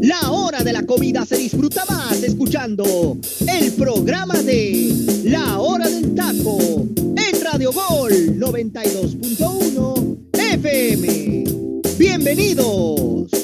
La hora de la comida se disfruta más escuchando el programa de La hora del taco en Radio Gol 92.1 FM. Bienvenidos.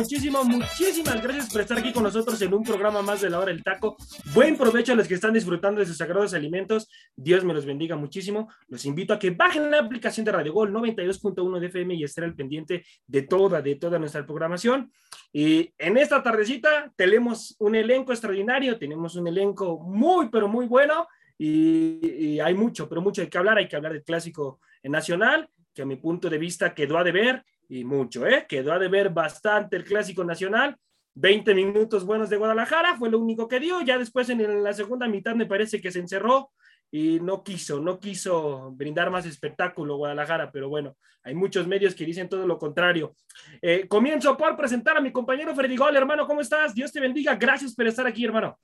Muchísimo, muchísimas gracias por estar aquí con nosotros en un programa más de la hora del taco. Buen provecho a los que están disfrutando de sus sagrados alimentos. Dios me los bendiga muchísimo. Los invito a que bajen la aplicación de Radio Gol 92.1 de FM y estén al pendiente de toda, de toda nuestra programación. Y en esta tardecita tenemos un elenco extraordinario, tenemos un elenco muy, pero muy bueno. Y, hay mucho, pero mucho hay que hablar. Hay que hablar del clásico nacional, que a mi punto de vista quedó a deber y mucho, ¿eh? Quedó a deber bastante el Clásico Nacional. 20 minutos buenos de Guadalajara, fue lo único que dio. Ya después en la segunda mitad me parece que se encerró y no quiso, no quiso brindar más espectáculo Guadalajara, pero bueno, hay muchos medios que dicen todo lo contrario. Eh, comienzo por presentar a mi compañero Freddy Gol, hermano, ¿cómo estás? Dios te bendiga, gracias por estar aquí, hermano.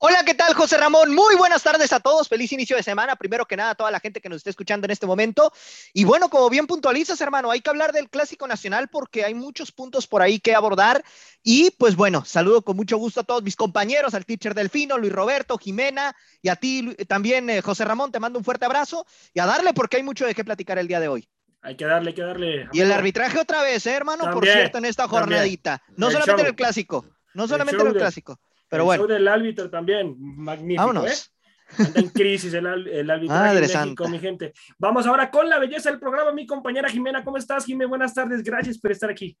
Hola, ¿qué tal, José Ramón? Muy buenas tardes a todos. Feliz inicio de semana. Primero que nada, a toda la gente que nos esté escuchando en este momento. Y bueno, como bien puntualizas, hermano, hay que hablar del Clásico Nacional porque hay muchos puntos por ahí que abordar. Y pues bueno, saludo con mucho gusto a todos mis compañeros, al teacher Delfino, Luis Roberto, Jimena y a ti también, eh, José Ramón. Te mando un fuerte abrazo y a darle porque hay mucho de qué platicar el día de hoy. Hay que darle, hay que darle. Y el arbitraje otra vez, ¿eh, hermano, por cierto, en esta jornadita. No solamente en el Clásico, no solamente en el Clásico. Pero bueno. del árbitro también, magnífico. Vámonos. ¿eh? Anda en crisis el, el árbitro México, mi gente. Vamos ahora con la belleza del programa. Mi compañera Jimena, ¿cómo estás, Jimena? Buenas tardes, gracias por estar aquí.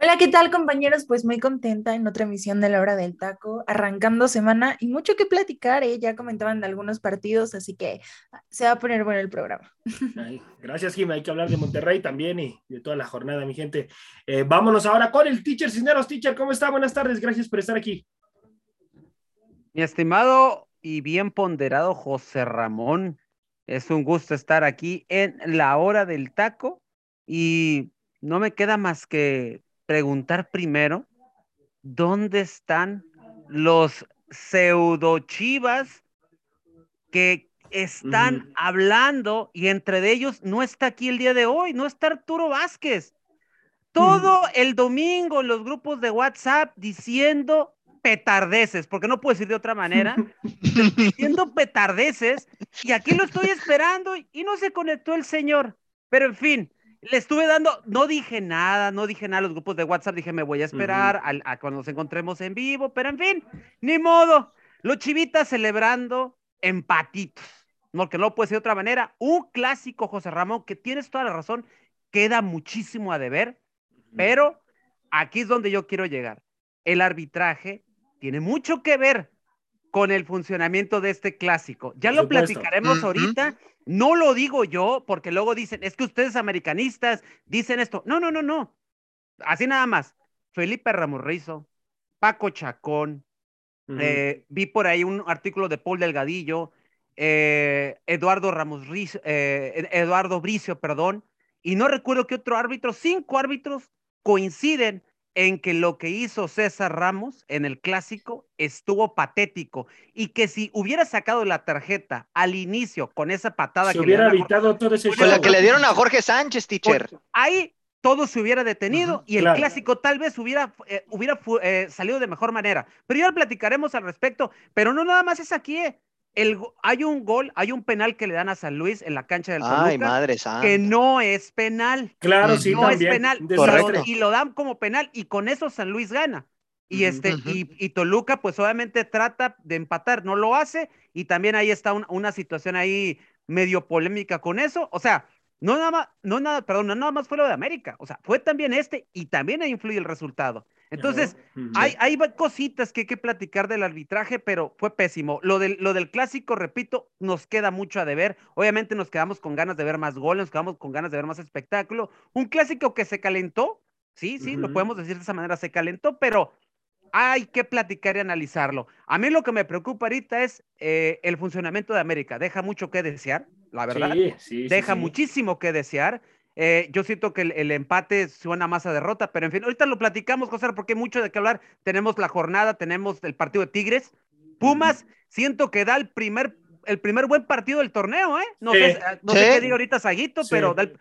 Hola, ¿qué tal compañeros? Pues muy contenta en otra emisión de la hora del taco, arrancando semana y mucho que platicar, ¿eh? ya comentaban de algunos partidos, así que se va a poner bueno el programa. gracias, Jimena, hay que hablar de Monterrey también y de toda la jornada, mi gente. Eh, vámonos ahora con el teacher Cisneros. Teacher, ¿cómo está? Buenas tardes, gracias por estar aquí. Mi estimado y bien ponderado José Ramón, es un gusto estar aquí en la hora del taco y no me queda más que preguntar primero, ¿dónde están los pseudo chivas que están hablando y entre ellos no está aquí el día de hoy, no está Arturo Vázquez? Todo el domingo en los grupos de WhatsApp diciendo petardeces, porque no puedo decir de otra manera, diciendo petardeces, y aquí lo estoy esperando y no se conectó el señor. Pero en fin, le estuve dando, no dije nada, no dije nada a los grupos de WhatsApp, dije me voy a esperar a, cuando nos encontremos en vivo, pero en fin, ni modo. Los chivitas celebrando empatitos, no, que no puede ser de otra manera. Un clásico, José Ramón, que tienes toda la razón, queda muchísimo a deber, pero aquí es donde yo quiero llegar. El arbitraje tiene mucho que ver con el funcionamiento de este clásico. Ya lo platicaremos ahorita. No lo digo yo, porque luego dicen, es que ustedes americanistas dicen esto. No, no, no, no. Así nada más. Felipe Ramorrizo, Paco Chacón, eh, vi por ahí un artículo de Paul Delgadillo, eh, Eduardo Ramos eh, Eduardo Bricio, perdón, y no recuerdo qué otro árbitro, cinco árbitros coinciden en que lo que hizo César Ramos en el clásico estuvo patético y que si hubiera sacado la tarjeta al inicio con esa patada que hubiera evitado todo ese con la que le dieron a Jorge Sánchez, teacher. Ahí todo se hubiera detenido y el clásico tal vez hubiera, eh, hubiera eh, salido de mejor manera. Pero ya platicaremos al respecto. Pero no nada más es aquí. Eh hay un gol, hay un penal que le dan a San Luis en la cancha del Ay, madre que no es penal. Claro, sí, no es penal. Y lo dan como penal y con eso San Luis gana. Y este, y, Toluca, pues obviamente trata de empatar, no lo hace, y también ahí está una situación ahí medio polémica con eso. O sea, no nada más, no nada, perdón, no nada más fue lo de América, o sea, fue también este, y también ahí influye el resultado. Entonces, hay, hay cositas que hay que platicar del arbitraje, pero fue pésimo. Lo del, lo del clásico, repito, nos queda mucho a deber. Obviamente nos quedamos con ganas de ver más goles, nos quedamos con ganas de ver más espectáculo. Un clásico que se calentó, sí, sí, lo podemos decir de esa manera, se calentó, pero hay que platicar y analizarlo. A mí lo que me preocupa ahorita es eh, el funcionamiento de América. Deja mucho que desear, la verdad Sí, sí, sí, deja sí. muchísimo que desear. Eh, yo siento que el, el empate suena más a derrota, pero en fin, ahorita lo platicamos, José, porque hay mucho de qué hablar. Tenemos la jornada, tenemos el partido de Tigres. Pumas, siento que da el primer, el primer buen partido del torneo, ¿eh? No, Sí. sé, no sé Sí. qué diga ahorita Saguito, Sí. pero el-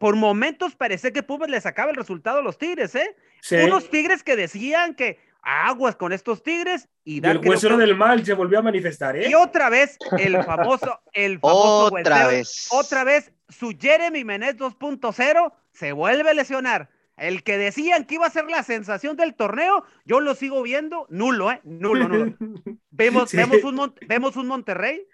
por momentos parece que Pumas le sacaba el resultado a los Tigres, ¿eh? Sí. Unos Tigres que decían que aguas con estos Tigres y Y da el huesero que- del mal se volvió a manifestar, ¿eh? y otra vez el famoso, el famoso Otra huesero- vez. otra vez su Jeremy Menez 2.0 se vuelve a lesionar. El que decían que iba a ser la sensación del torneo, yo lo sigo viendo nulo, ¿eh? Nulo, nulo. Vemos, Sí. vemos, un, vemos un Monterrey,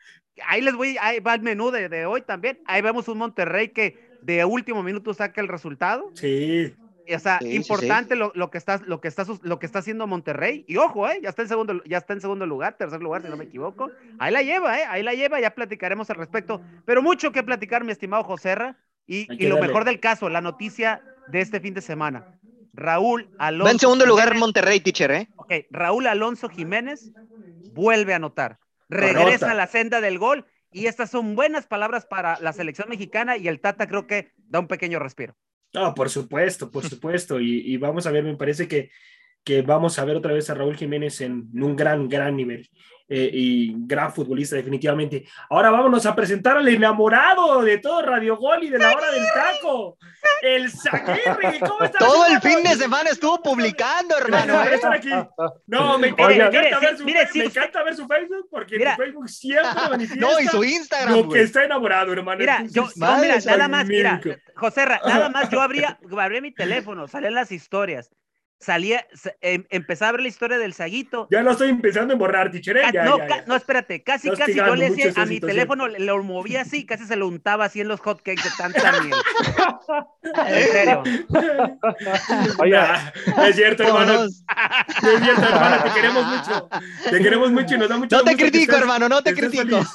ahí les voy, ahí va el menú de, de hoy también, ahí vemos un Monterrey que de último minuto saca el resultado. Sí. O sea, Sí, sí, importante Lo, lo que está, lo, que está, lo que está haciendo Monterrey. Y ojo, ¿eh? ya, está en segundo, ya está en segundo lugar, tercer lugar, si no me equivoco. Ahí la lleva, ¿eh? ahí la lleva, ya platicaremos al respecto. Pero mucho que platicar, mi estimado Joserra. Y, y lo darle. mejor del caso, la noticia de este fin de semana. Raúl Alonso. Va en segundo lugar Jiménez- Monterrey, teacher, ¿eh? Ok, Raúl Alonso Jiménez vuelve a anotar. Regresa Anota. a la senda del gol. Y estas son buenas palabras para la selección mexicana. Y el Tata creo que da un pequeño respiro. No, por supuesto, por supuesto. Y, y vamos a ver, me parece que, que vamos a ver otra vez a Raúl Jiménez en un gran, gran nivel. eh, y gran futbolista, definitivamente. Ahora vámonos a presentar al enamorado de todo Radio Gol y de la hora del taco, el Zaguirri. ¿Cómo estás? Todo el fin de semana estuvo publicando, hermano. ¿eh? No, me encanta, Oiga, me encanta mire, ver su, mire, sí, me usted- encanta ver su Facebook porque Mira. en Facebook siempre manifiesta No, y su Instagram, lo que está enamorado, hermano. Mira, Entonces, yo, no, mira, nada más, mira. José, nada más yo abría, abría mi teléfono, salían las historias, salía, sa- em- empezaba a ver la historia del Saguito. Ya lo estoy empezando a. Ca- Ya, no, ya, ca- ya. no, espérate, casi, casi yo le decía a mi teléfono, lo movía así, casi se lo untaba así en los hotcakes de tanta miel. En serio. Oiga, Nah, es cierto, hermano. Es cierto, hermano. Te queremos mucho. Te queremos mucho y nos da mucho No te que critico, estés- hermano, no te que critico. feliz.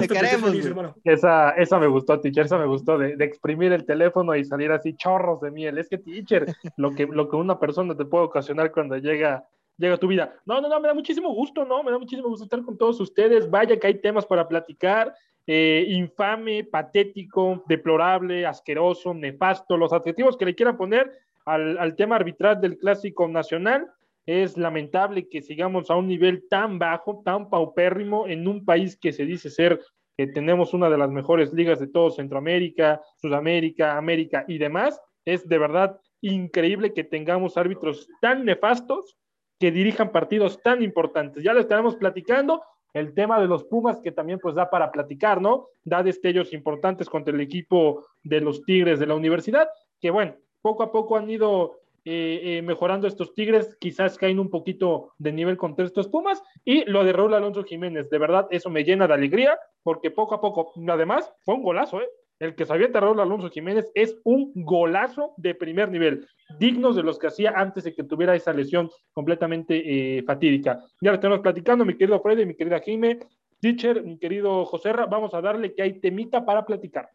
Te que queremos, feliz, güey. hermano. esa, esa me gustó, teacher, esa me gustó, de, de exprimir el teléfono y salir así chorros de miel. Es que, teacher, lo que, lo que una persona te puede ocasionar cuando llega, llega tu vida. No, no, no, me da muchísimo gusto, ¿no? Me da muchísimo gusto estar con todos ustedes. Vaya que hay temas para platicar. Eh, infame, patético, deplorable, asqueroso, nefasto, los adjetivos que le quieran poner al, al tema arbitral del clásico nacional. Es lamentable que sigamos a un nivel tan bajo, tan paupérrimo en un país que se dice ser que tenemos una de las mejores ligas de todo Centroamérica, Sudamérica, América y demás. Es de verdad increíble que tengamos árbitros tan nefastos que dirijan partidos tan importantes. Ya lo estaremos platicando. El tema de los Pumas, que también pues da para platicar, ¿no? Da destellos importantes contra el equipo de los Tigres de la universidad, que bueno, poco a poco han ido eh, eh, mejorando estos Tigres, quizás caen un poquito de nivel contra estos Pumas, y lo de Raúl Alonso Jiménez, de verdad, eso me llena de alegría, porque poco a poco, además, fue un golazo, ¿eh? El que sabía Raúl Alonso Jiménez es un golazo de primer nivel, dignos de los que hacía antes de que tuviera esa lesión completamente eh, fatídica. Ya lo estamos platicando, mi querido Freddy, mi querida Jime, teacher, mi querido Joserra, vamos a darle que hay temita para platicar.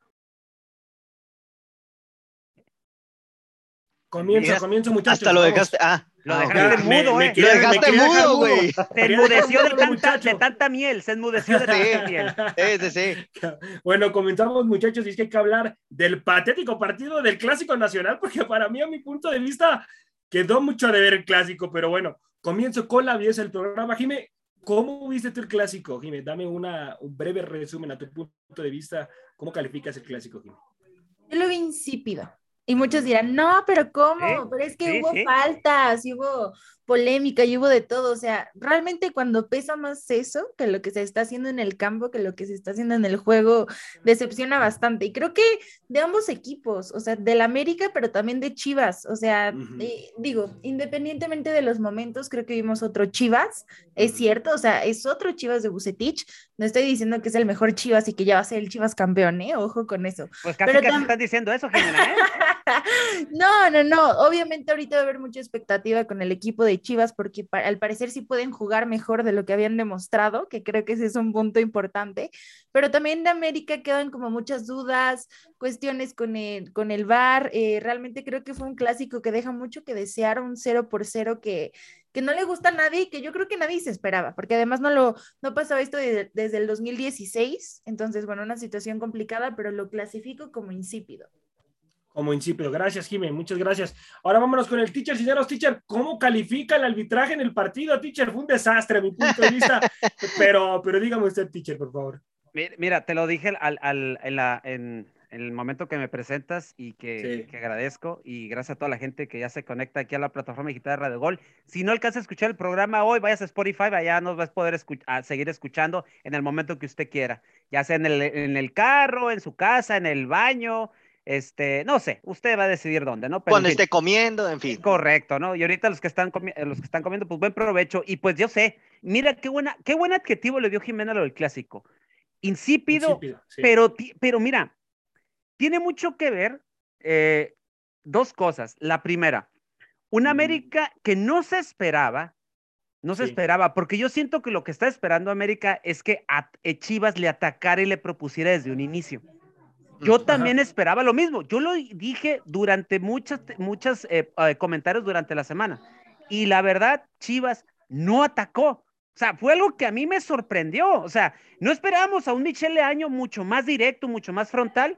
Comienzo, Mira, comienzo, muchachos. Hasta lo vamos. dejaste. Ah, Lo ah, dejaste me- mudo, me ¿eh? quería- Lo dejaste mudo, güey. Se enmudeció de tanta, de tanta miel, se enmudeció de tanta miel. Sí, sí, sí. Bueno, comenzamos, muchachos, y es que hay que hablar del patético partido del Clásico Nacional, porque para mí, a mi punto de vista, quedó mucho de ver el Clásico, pero bueno, comienzo con la belleza del programa. Jime, ¿cómo viste tú el Clásico? Jime, dame una, un breve resumen a tu punto de vista. ¿Cómo calificas el Clásico, Jime? Yo lo vi insípido. Y muchos dirán, no, pero ¿cómo? Sí, Pero es que sí, hubo sí. faltas, y hubo polémica y hubo de todo. O sea, realmente cuando pesa más eso que lo que se está haciendo en el campo, que lo que se está haciendo en el juego, decepciona bastante. Y creo que de ambos equipos, o sea, del América, pero también de Chivas. O sea, eh, digo, independientemente de los momentos, creo que vimos otro Chivas, es cierto, o sea, es otro Chivas de Bucetich. No estoy diciendo que es el mejor Chivas y que ya va a ser el Chivas campeón, ¿eh? Ojo con eso. Pues casi, Pero casi estás diciendo eso, Jimena, ¿eh? no, no, no. Obviamente ahorita va a haber mucha expectativa con el equipo de Chivas porque al parecer sí pueden jugar mejor de lo que habían demostrado, que creo que ese es un punto importante. Pero también de América quedan como muchas dudas, cuestiones con el, con el VAR. eh, realmente creo que fue un clásico que deja mucho que desear, un 0 por 0 que, que no le gusta a nadie y que yo creo que nadie se esperaba, porque además no lo no pasaba esto de- desde el 2016. Entonces, bueno, una situación complicada, pero lo clasifico como insípido. Como insípido. Gracias, Jimé, muchas gracias. Ahora vámonos con el teacher, sinceros, teacher. ¿Cómo califica el arbitraje en el partido, teacher? Fue un desastre a mi punto de vista. pero, pero dígame usted, teacher, por favor. Mi- Mira, te lo dije al, al- en, la- en- en el momento que me presentas y que, Sí. que agradezco y gracias a toda la gente que ya se conecta aquí a la plataforma digital de Radio Gol. Si no alcanza a escuchar el programa hoy, vayas a Spotify, allá nos vas a poder escu- a seguir escuchando en el momento que usted quiera, ya sea en el, en el carro, en su casa, en el baño, este, no sé, usted va a decidir dónde, ¿no? Pero en Cuando fin. esté comiendo, en fin. Correcto, ¿no? Y ahorita los que están los que están comiendo, pues buen provecho. Y pues yo sé, mira qué buena, qué buen adjetivo le dio Jimena a lo del clásico. Insípido, Insípido, sí. pero, pero mira, tiene mucho que ver eh, dos cosas. La primera, una Ujú. América que no se esperaba, no se Sí. esperaba, porque yo siento que lo que está esperando América es que a Chivas le atacara y le propusiera desde un inicio. Yo también esperaba lo mismo. Yo lo dije durante muchas, muchas eh, eh, comentarios durante la semana. Y la verdad, Chivas no atacó. O sea, fue algo que a mí me sorprendió. O sea, no esperábamos a un Michele Leaño mucho más directo, mucho más frontal.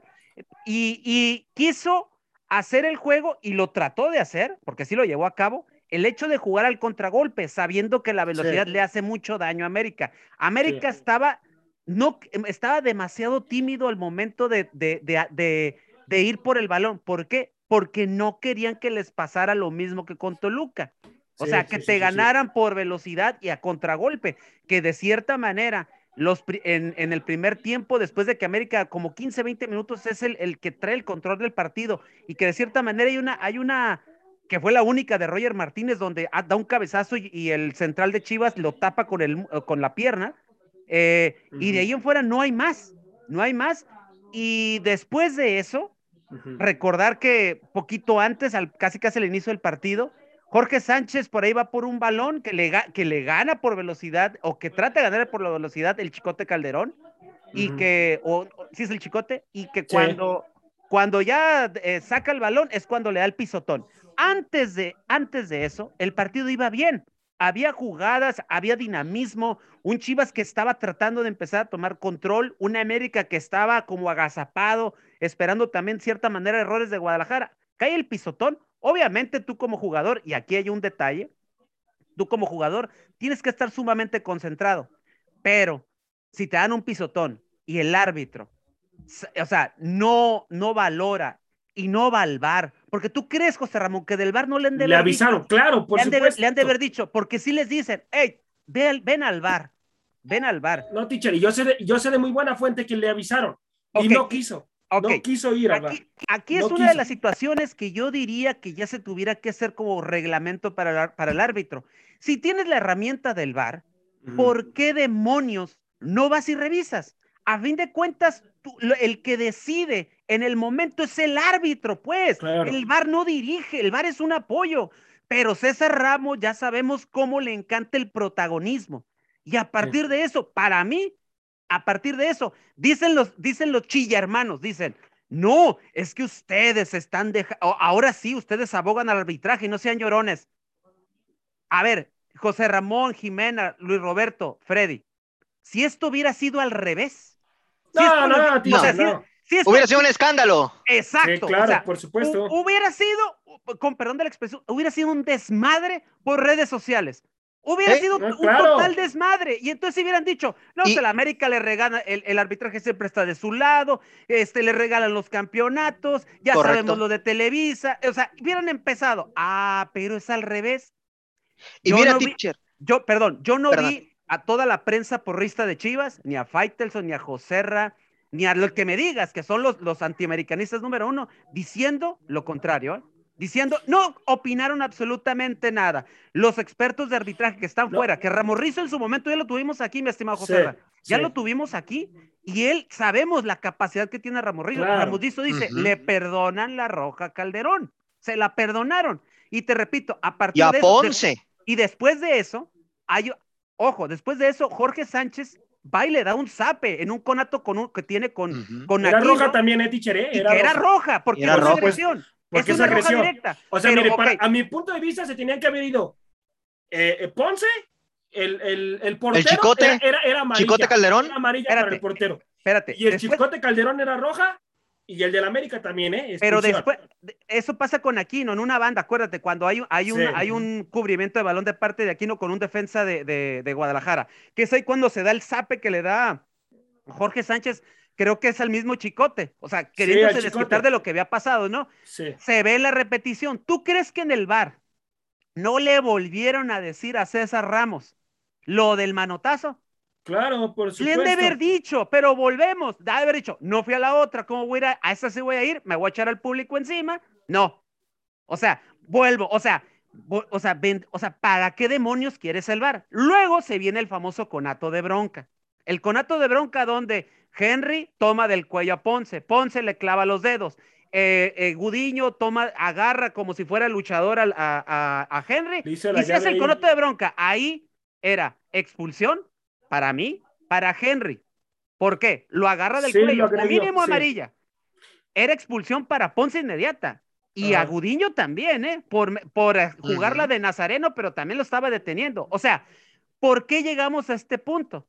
Y, y quiso hacer el juego y lo trató de hacer, porque sí lo llevó a cabo. El hecho de jugar al contragolpe, sabiendo que la velocidad Sí. le hace mucho daño a América. América Sí. estaba no em, estaba demasiado tímido al momento de, de, de, ir por el balón. ¿Por qué? Porque no querían que les pasara lo mismo que con Toluca. O Sí, sea, que sí, te sí, ganaran por velocidad y a contragolpe, que de cierta manera los en, en el primer tiempo, después de que América como 15, 20 minutos es el, el que trae el control del partido y que de cierta manera hay una, hay una que fue la única de Roger Martínez donde ah, da un cabezazo y, y el central de Chivas lo tapa con, el, con la pierna. Eh, Y de ahí en fuera no hay más, no hay más. Y después de eso, recordar que poquito antes, al, casi casi al inicio del partido, Jorge Sánchez por ahí va por un balón que le, ga- que le gana por velocidad o que trata de ganar por la velocidad el Chicote Calderón y que, o sí es el Chicote, y que cuando, cuando ya eh, saca el balón es cuando le da el pisotón. Antes de, antes de eso, el partido iba bien. Había jugadas, había dinamismo, un Chivas que estaba tratando de empezar a tomar control, una América que estaba como agazapado, esperando también cierta manera errores de Guadalajara. Cae el pisotón, obviamente tú como jugador, y aquí hay un detalle, tú como jugador tienes que estar sumamente concentrado, pero si te dan un pisotón y el árbitro, o sea, no, no valora y no va al bar, porque tú crees, José Ramón, que del bar no le han de Le haber dicho- avisaron, claro, por le han, de, supuesto. le han de haber dicho, porque si les dicen, hey, ve al- ven al bar, ven al bar. No, teacher, yo sé de, yo sé de muy buena fuente que le avisaron y no quiso. No quiso ir al bar. Aquí, aquí es una de las situaciones que yo diría que ya se tuviera que hacer como reglamento para el, ar- para el árbitro. Si tienes la herramienta del Ujú. ¿por qué demonios no vas y revisas? A fin de cuentas, tú- el que decide en el momento es el árbitro, pues. Claro. El VAR no dirige, el VAR es un apoyo. Pero César Ramos ya sabemos cómo le encanta el protagonismo. Y a partir de eso, para mí, a partir de eso, dicen los, dicen los chilla hermanos, dicen, no, es que ustedes están dejando, ahora sí, ustedes abogan al arbitraje, no sean llorones. A ver, José Ramón, Jimena, Luis Roberto, Freddy, si esto hubiera sido al revés. si No, no, o sea, si- no. si esto- Hubiera sido un escándalo. Exacto. Sí, claro, o sea, por supuesto. hu- Hubiera sido, con perdón de la expresión, hubiera sido un desmadre por redes sociales. Hubiera Sí, sido no, un claro. total desmadre. Y entonces si hubieran dicho, no, Y- la América le regala, el, el arbitraje siempre está de su lado, este, le regalan los campeonatos, ya Correcto. sabemos lo de Televisa. O sea, hubieran empezado, ah, pero es al revés. Y Yo mira, no vi- teacher, Yo, perdón, yo no Perdón. vi a toda la prensa porrista de Chivas, ni a Faitelson, ni a Joserra, ni a lo que me digas, que son los, los antiamericanistas número uno, diciendo lo contrario, ¿eh? Diciendo, no opinaron absolutamente nada. Los expertos de arbitraje que están No. fuera, que Ramorrizo en su momento ya lo tuvimos aquí, mi estimado Sí, Joserra, ya sí. lo tuvimos aquí, y él, sabemos la capacidad que tiene Ramorrizo. Claro. Ramorrizo dice, le perdonan la roja a Calderón, se la perdonaron. Y te repito, a partir y a de eso- y después de eso, hay, ojo, después de eso, Jorge Sánchez va y le da un zape en un conato con un, que tiene con, Ujú. con Era Aquino, roja también, ¿eh, teacher? ¿eh? y que era roja, porque Era no roja. agresión. Porque es es una roja agresión. directa. O sea, Pero, mire, para- a mi punto de vista se tenían que haber ido eh, eh, Ponce, el, el, el portero Chicote, era, era, era amarilla. Chicote Calderón. Era amarilla para el portero. espérate, Y el después- Chicote Calderón era roja y el del América también, ¿eh? pero Expulsión. después, de- eso pasa con Aquino, en una banda, acuérdate, cuando hay, hay, un, Sí. hay un cubrimiento de balón de parte de Aquino con un defensa de, de- de Guadalajara, que es ahí cuando se da el zape que le da Jorge Sánchez, creo que es al mismo Chicote, o sea, queriéndose Chicote. desquitar de lo que había pasado, ¿no? Sí. se ve la repetición. ¿Tú crees que en el bar no le volvieron a decir a César Ramos lo del manotazo? Claro, por Le supuesto. han de haber dicho, pero volvemos. De haber dicho, no fui a la otra, ¿cómo voy a ir? A, a esa sí voy a ir, me voy a echar al público encima. No. O sea, vuelvo, o sea, o sea, ven- o sea, ¿para qué demonios quieres el bar? Luego se viene el famoso conato de bronca. El conato de bronca donde Henry toma del cuello a Ponce, Ponce le clava los dedos. eh, eh, Gudiño toma, agarra como si fuera luchador a, a- a Henry Le y se hace el conato de bronca. Ahí era expulsión para mí, para Henry. ¿Por qué? Lo agarra del Sí, lo cuello, mínimo sí. amarilla. Era expulsión para Ponce inmediata. Y a Ajá. Gudiño también, ¿eh? Por, por eh, jugar la Ujú. de Nazareno, pero también lo estaba deteniendo. O sea, ¿por qué llegamos a este punto?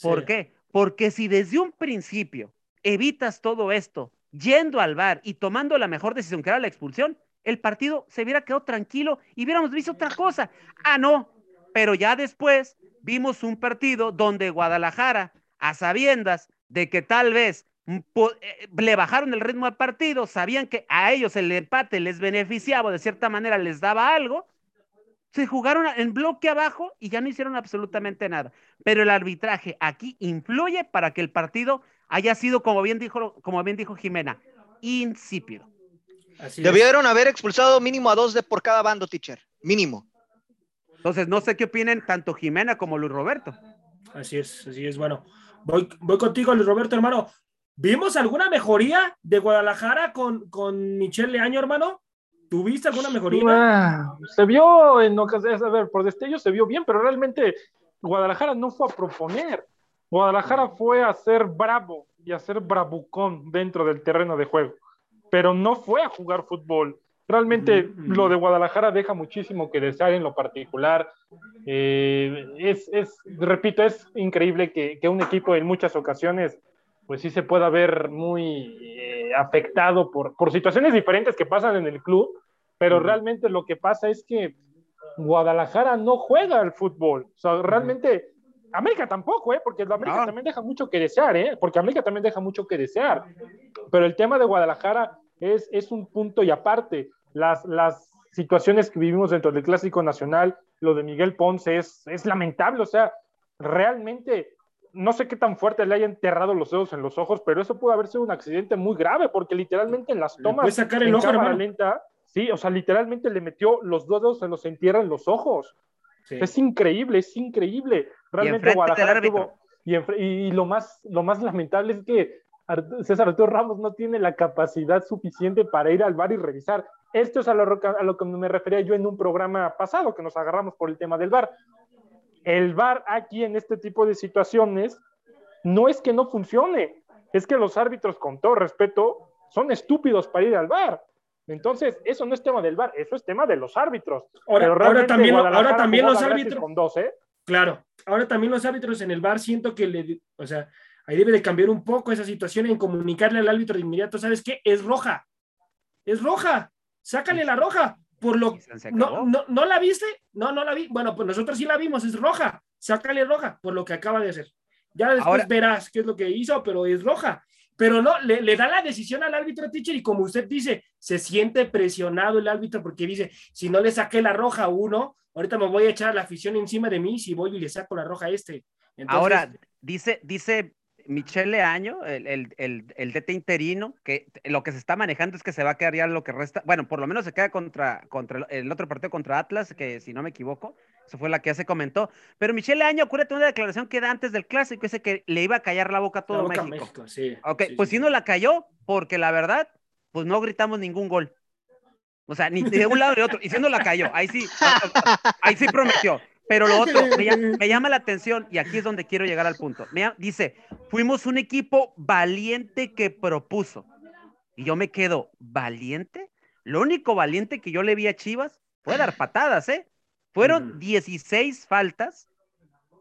¿Por Sí. qué? Porque si desde un principio evitas todo esto, yendo al bar y tomando la mejor decisión que era la expulsión, el partido se hubiera quedado tranquilo y hubiéramos visto otra cosa. Ah, no, pero ya después vimos un partido donde Guadalajara, a sabiendas de que tal vez mm, eh, le bajaron el ritmo al partido, sabían que a ellos el empate les beneficiaba, de cierta manera les daba algo, se jugaron en bloque abajo y ya no hicieron absolutamente nada. Pero el arbitraje aquí influye para que el partido haya sido, como bien dijo, como bien dijo Jimena, insípido. Así es. Debieron haber expulsado mínimo a dos de por cada bando, teacher. Mínimo. Entonces, no sé qué opinen tanto Jimena como Luis Roberto. Así es, así es. Bueno, voy, voy contigo, Luis Roberto, hermano. ¿Vimos alguna mejoría de Guadalajara con, con Michelle Leaño, hermano? ¿Tuviste alguna mejoría? Ah, se vio en ocasiones, a ver, por destello se vio bien, pero realmente Guadalajara no fue a proponer. Guadalajara fue a ser bravo y a ser bravucón dentro del terreno de juego, pero no fue a jugar fútbol. Realmente lo de Guadalajara deja muchísimo que desear en lo particular. Eh, es, es, repito, es increíble que, que un equipo en muchas ocasiones pues sí se pueda ver muy eh, afectado por, por situaciones diferentes que pasan en el club, pero realmente lo que pasa es que Guadalajara no juega al fútbol. O sea, realmente América tampoco, ¿eh? Porque América No. también deja mucho que desear, ¿eh? Porque América también deja mucho que desear. Pero el tema de Guadalajara es, es un punto y aparte. Las, las situaciones que vivimos dentro del Clásico Nacional, lo de Miguel Ponce es, es lamentable. O sea, realmente no sé qué tan fuerte le haya enterrado los dedos en los ojos, pero eso pudo haber sido un accidente muy grave, porque literalmente en las Le tomas puede sacar el en ojo, cámara hermano. lenta, sí, o sea, literalmente le metió los dos dedos, se los entierra en los ojos. Sí. Es increíble, es increíble. Realmente Guadalajara tuvo. Y, lo, más, lo más lamentable es que César Arturo Ramos no tiene la capacidad suficiente para ir al bar y revisar. Esto es a lo, a lo que me refería yo en un programa pasado, que nos agarramos por el tema del bar. El bar aquí en este tipo de situaciones no es que no funcione, es que los árbitros, con todo respeto, son estúpidos para ir al bar. Entonces, eso no es tema del bar, eso es tema de los árbitros. Ahora, también, ahora también los árbitros. Con dos, ¿eh? Claro, ahora también los árbitros en el bar siento que le, o sea, ahí debe de cambiar un poco esa situación en comunicarle al árbitro de inmediato, ¿sabes qué? Es roja, es roja, sácale la roja, por lo no, no, ¿no la viste? No, no la vi. Bueno, pues nosotros sí la vimos, es roja, sácale roja por lo que acaba de hacer. Ya después Ahora- verás qué es lo que hizo, pero es roja. pero no, le, le da la decisión al árbitro teacher y como usted dice, se siente presionado el árbitro porque dice, si no le saqué la roja a uno, ahorita me voy a echar la afición encima de mí si voy y le saco la roja a este. Entonces, Ahora, dice, dice Michele Año, el, el, el, el DT interino, que lo que se está manejando es que se va a quedar ya lo que resta, bueno, por lo menos se queda contra, contra el- otro partido contra Atlas, que si no me equivoco, eso fue la que ya se comentó. Pero Michele Año, acuérdate una declaración que da antes del clásico, ese que le iba a callar la boca a la todo boca a México. México, sí, Ok, sí, pues sí, si no la cayó, porque la verdad, pues no gritamos ningún gol. O sea, ni de un lado ni de otro. Y si no la cayó, ahí sí, ahí sí prometió. Pero lo otro me, llama, me llama la atención, y aquí es donde quiero llegar al punto. Me dice, fuimos un equipo valiente que propuso. Y yo me quedo, ¿valiente? Lo único valiente que yo le vi a Chivas fue dar patadas, ¿eh? Fueron Ujú. 16 faltas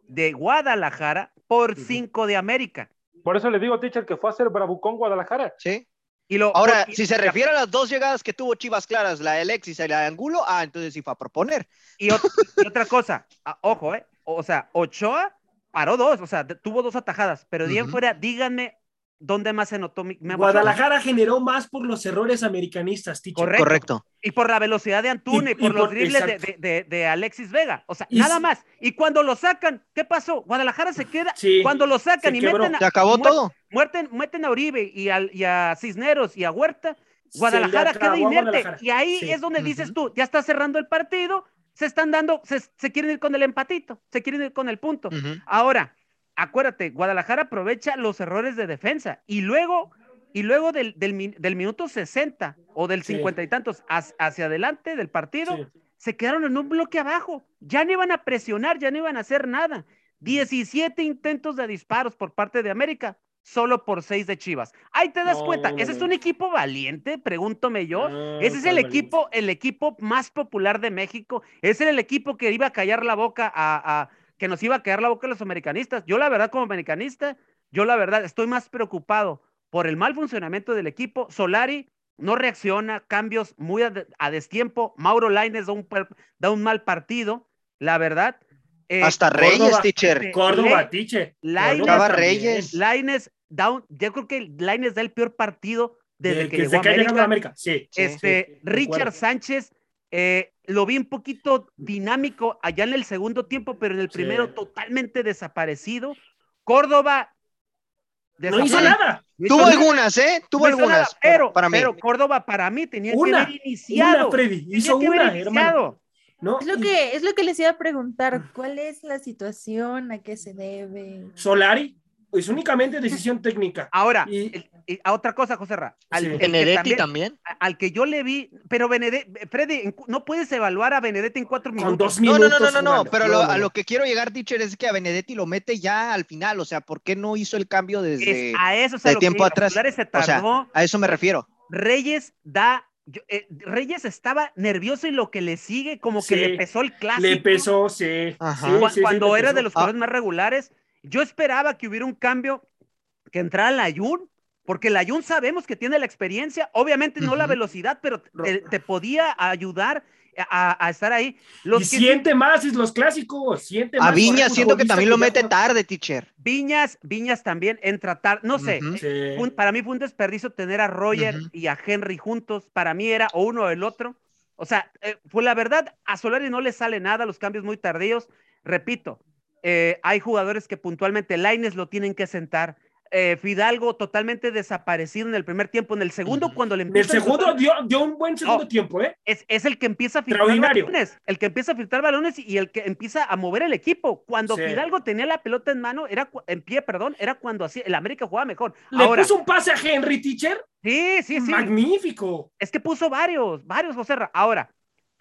de Guadalajara por Ujú. 5 de América. Por eso le digo, teacher, que fue a hacer Bravucón Guadalajara. Sí. Y lo, Ahora, si se refiere a las dos llegadas que tuvo Chivas claras, la de Alexis y la de Angulo, ah, entonces sí fue a proponer. Y, ot- y otra cosa, ah, ojo, ¿eh? O sea, Ochoa paró dos, o sea, tuvo dos atajadas, pero de ahí en Ujú. fuera, díganme dónde más se notó Ochoa? Guadalajara generó más por los errores americanistas, teacher. Correcto. Correcto. Y por la velocidad de Antuna y, Y- y por los por- dribles de, de- Alexis Vega. O sea, Y nada más. Y cuando lo sacan, ¿qué pasó? Guadalajara se queda. Sí, cuando lo sacan y quebró. meten a, Se acabó muer- todo. muerten- meten a Uribe y, al- y a Cisneros y a Huerta, Guadalajara queda inerte. Guadalajara. Y ahí Sí. es donde dices tú, ya está cerrando el partido, se están dando, se, se quieren ir con el empatito, se quieren ir con el punto. Ahora, acuérdate, Guadalajara aprovecha los errores de defensa y luego, y luego del, del, min- del minuto 60 o del Sí. 50 y tantos hacia, hacia adelante del partido, Sí. se quedaron en un bloque abajo. Ya no iban a presionar, ya no iban a hacer nada. 17 intentos de disparos por parte de América, solo por 6 de Chivas. Ahí te das No, cuenta, ¿ese es un equipo valiente? Pregúntome yo. No, Ese es ¿cuál el valiente? equipo, el equipo más popular de México. Ese era el equipo que iba a callar la boca a, a- que nos iba a callar la boca a los americanistas. Yo la verdad como americanista, yo la verdad estoy más preocupado por el mal funcionamiento del equipo. Solari no reacciona, cambios muy a, de- a destiempo. Mauro Laines da un, da un mal partido, la verdad. Eh, Hasta Córdoba, Reyes, teacher. eh, Córdoba, teacher. Córdoba Chava también. Reyes. Laines da un- yo creo que Laines da el peor partido desde que, que llegó se a América. América. Sí. sí, Este, sí, de Richard acuerdo. Sánchez, eh, lo vi un poquito dinámico allá en el segundo tiempo, pero en el Sí. primero totalmente desaparecido. Córdoba. No hizo nada. Tuvo algunas, ¿eh? Tuvo no hizo nada, algunas. pero, para mí. pero Córdoba para mí tenía Una, que haber iniciado. Una, Freddy. tenía Hizo que haber una, hermano. Es lo, que, es lo que les iba a preguntar, ¿cuál es la situación? ¿A qué se debe? Solari es únicamente decisión técnica. Ahora, Y- el- y a otra cosa, José Ra, al, Sí. Benedetti también- al que yo le vi, pero Benedetti, Freddy, no puedes evaluar a Benedetti en cuatro Con minutos. dos No, minutos. no, no, no, no, no, pero No, lo- no, a lo que quiero llegar, teacher, es que a Benedetti lo mete ya al final, o sea, ¿por qué no hizo el cambio desde... Es a eso es a de lo que tiempo atrás. Se O sea, tardó. a eso me refiero. Reyes da. yo- eh, Reyes estaba nervioso y lo que le sigue, como que le pesó el clásico. Le pesó, sí. Ajá. sí, sí, cuando era pesó. de los Ah. jugadores más regulares, yo esperaba que hubiera un cambio, que entrara la Ayun, porque la Ayun sabemos que tiene la experiencia, obviamente no la velocidad, pero Ro- te, te podía ayudar a, a estar ahí. Los y que siente más es los clásicos, siente más. A por Viña ese siento que también lo mete tarde, teacher. Viñas, Viñas también en tratar, no sé, eh, un- para mí fue un desperdicio tener a Roger Ujú. y a Henry juntos. Para mí era o uno o el otro. O sea, eh, pues la verdad, a Solari no le sale nada, los cambios muy tardíos. Repito, eh, hay jugadores que puntualmente Laines lo tienen que sentar. Eh, Fidalgo totalmente desaparecido en el primer tiempo. En el segundo, cuando le el empieza a segundo dio, dio un buen segundo tiempo, ¿eh? es, es el que empieza a filtrar balones, el que empieza a filtrar balones y, el que empieza a mover el equipo. Cuando Sí. Fidalgo tenía la pelota en mano, era en pie, perdón, era cuando así el América jugaba mejor. Le Ahora, puso un pase a Henry Teacher. sí, sí, sí. Magnífico. Es que puso varios, varios, José. Ra. Ahora,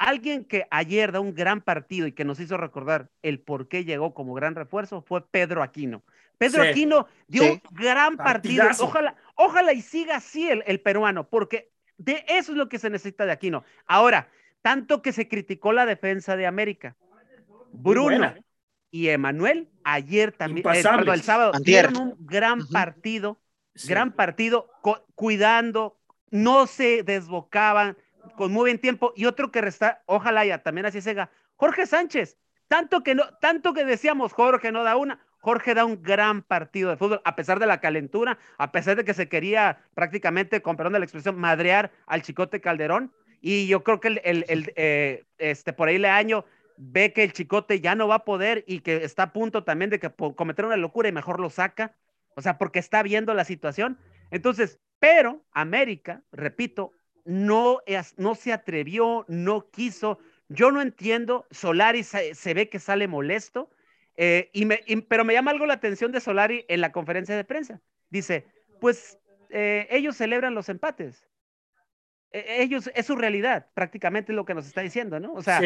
alguien que ayer da un gran partido y que nos hizo recordar el por qué llegó como gran refuerzo fue Pedro Aquino. Pedro Sí. Aquino dio Sí. un gran partido. Partidazo. Ojalá, ojalá y siga así el, el peruano, porque de eso es lo que se necesita de Aquino. Ahora, tanto que se criticó la defensa de América. Bruno buena, ¿eh? y Emanuel ayer también, eh, perdón, el sábado, Antier. dieron un gran partido Sí. gran partido, cuidando, no se desbocaban, con muy buen tiempo. Y otro que resta, ojalá ya también así sea, Jorge Sánchez. Tanto que no, tanto que decíamos Jorge no da una, Jorge da un gran partido de fútbol, a pesar de la calentura, a pesar de que se quería prácticamente, con perdón de la expresión, madrear al Chicote Calderón. Y yo creo que el, eh, este, por ahí le año ve que el Chicote ya no va a poder y que está a punto también de que cometer una locura y mejor lo saca. O sea, porque está viendo la situación. Entonces, pero América, repito, no, no se atrevió, no quiso. Yo no entiendo, Solari se, ve que sale molesto, eh, y me, pero me llama algo la atención de Solari en la conferencia de prensa. Dice, pues eh, ellos celebran los empates. E, ellos, es su realidad, prácticamente lo que nos está diciendo, ¿no? O sea,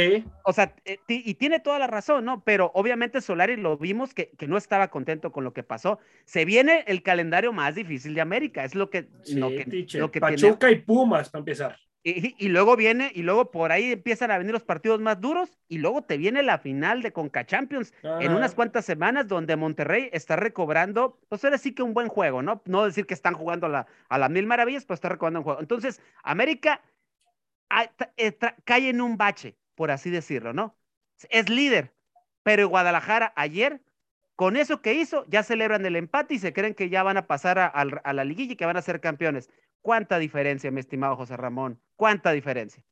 o sea eh, y tiene toda la razón, ¿no? Pero obviamente Solari lo vimos que, que, no estaba contento con lo que pasó. Se viene el calendario más difícil de América, es lo que... lo que, lo que Pachuca y Pumas, para empezar. Y, luego viene, y luego por ahí empiezan a venir los partidos más duros, y luego te viene la final de Conca Champions en unas cuantas semanas, donde Monterrey está recobrando, pues ahora sí que un buen juego, ¿no? No decir que están jugando a, la, a las mil maravillas, pero está recobrando un juego. Entonces, América eh, cae en un bache, por así decirlo, ¿no? Es líder, pero Guadalajara ayer, con eso que hizo, ya celebran el empate y se creen que ya van a pasar a, a la liguilla y que van a ser campeones. ¿Cuánta diferencia, mi estimado José Ramón? ¿Cuánta diferencia?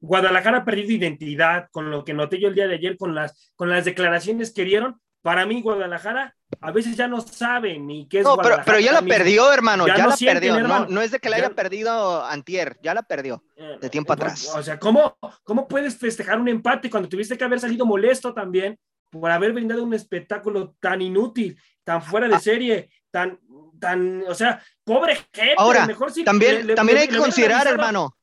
Guadalajara ha perdido identidad con lo que noté yo el día de ayer con las, con las declaraciones que dieron. Para mí, Guadalajara a veces ya no sabe ni qué es no, pero, pero, ya la perdió, hermano. Ya, la perdió. No, es de que la haya perdido Antier, ya la perdió de eh, tiempo atrás. O sea, ¿cómo, ¿cómo puedes festejar un empate cuando tuviste que haber salido molesto también por haber brindado un espectáculo tan inútil, tan fuera de ah. serie, tan, tan, o sea, pobre gente. Ahora, mejor también, también hay que considerar, hermano,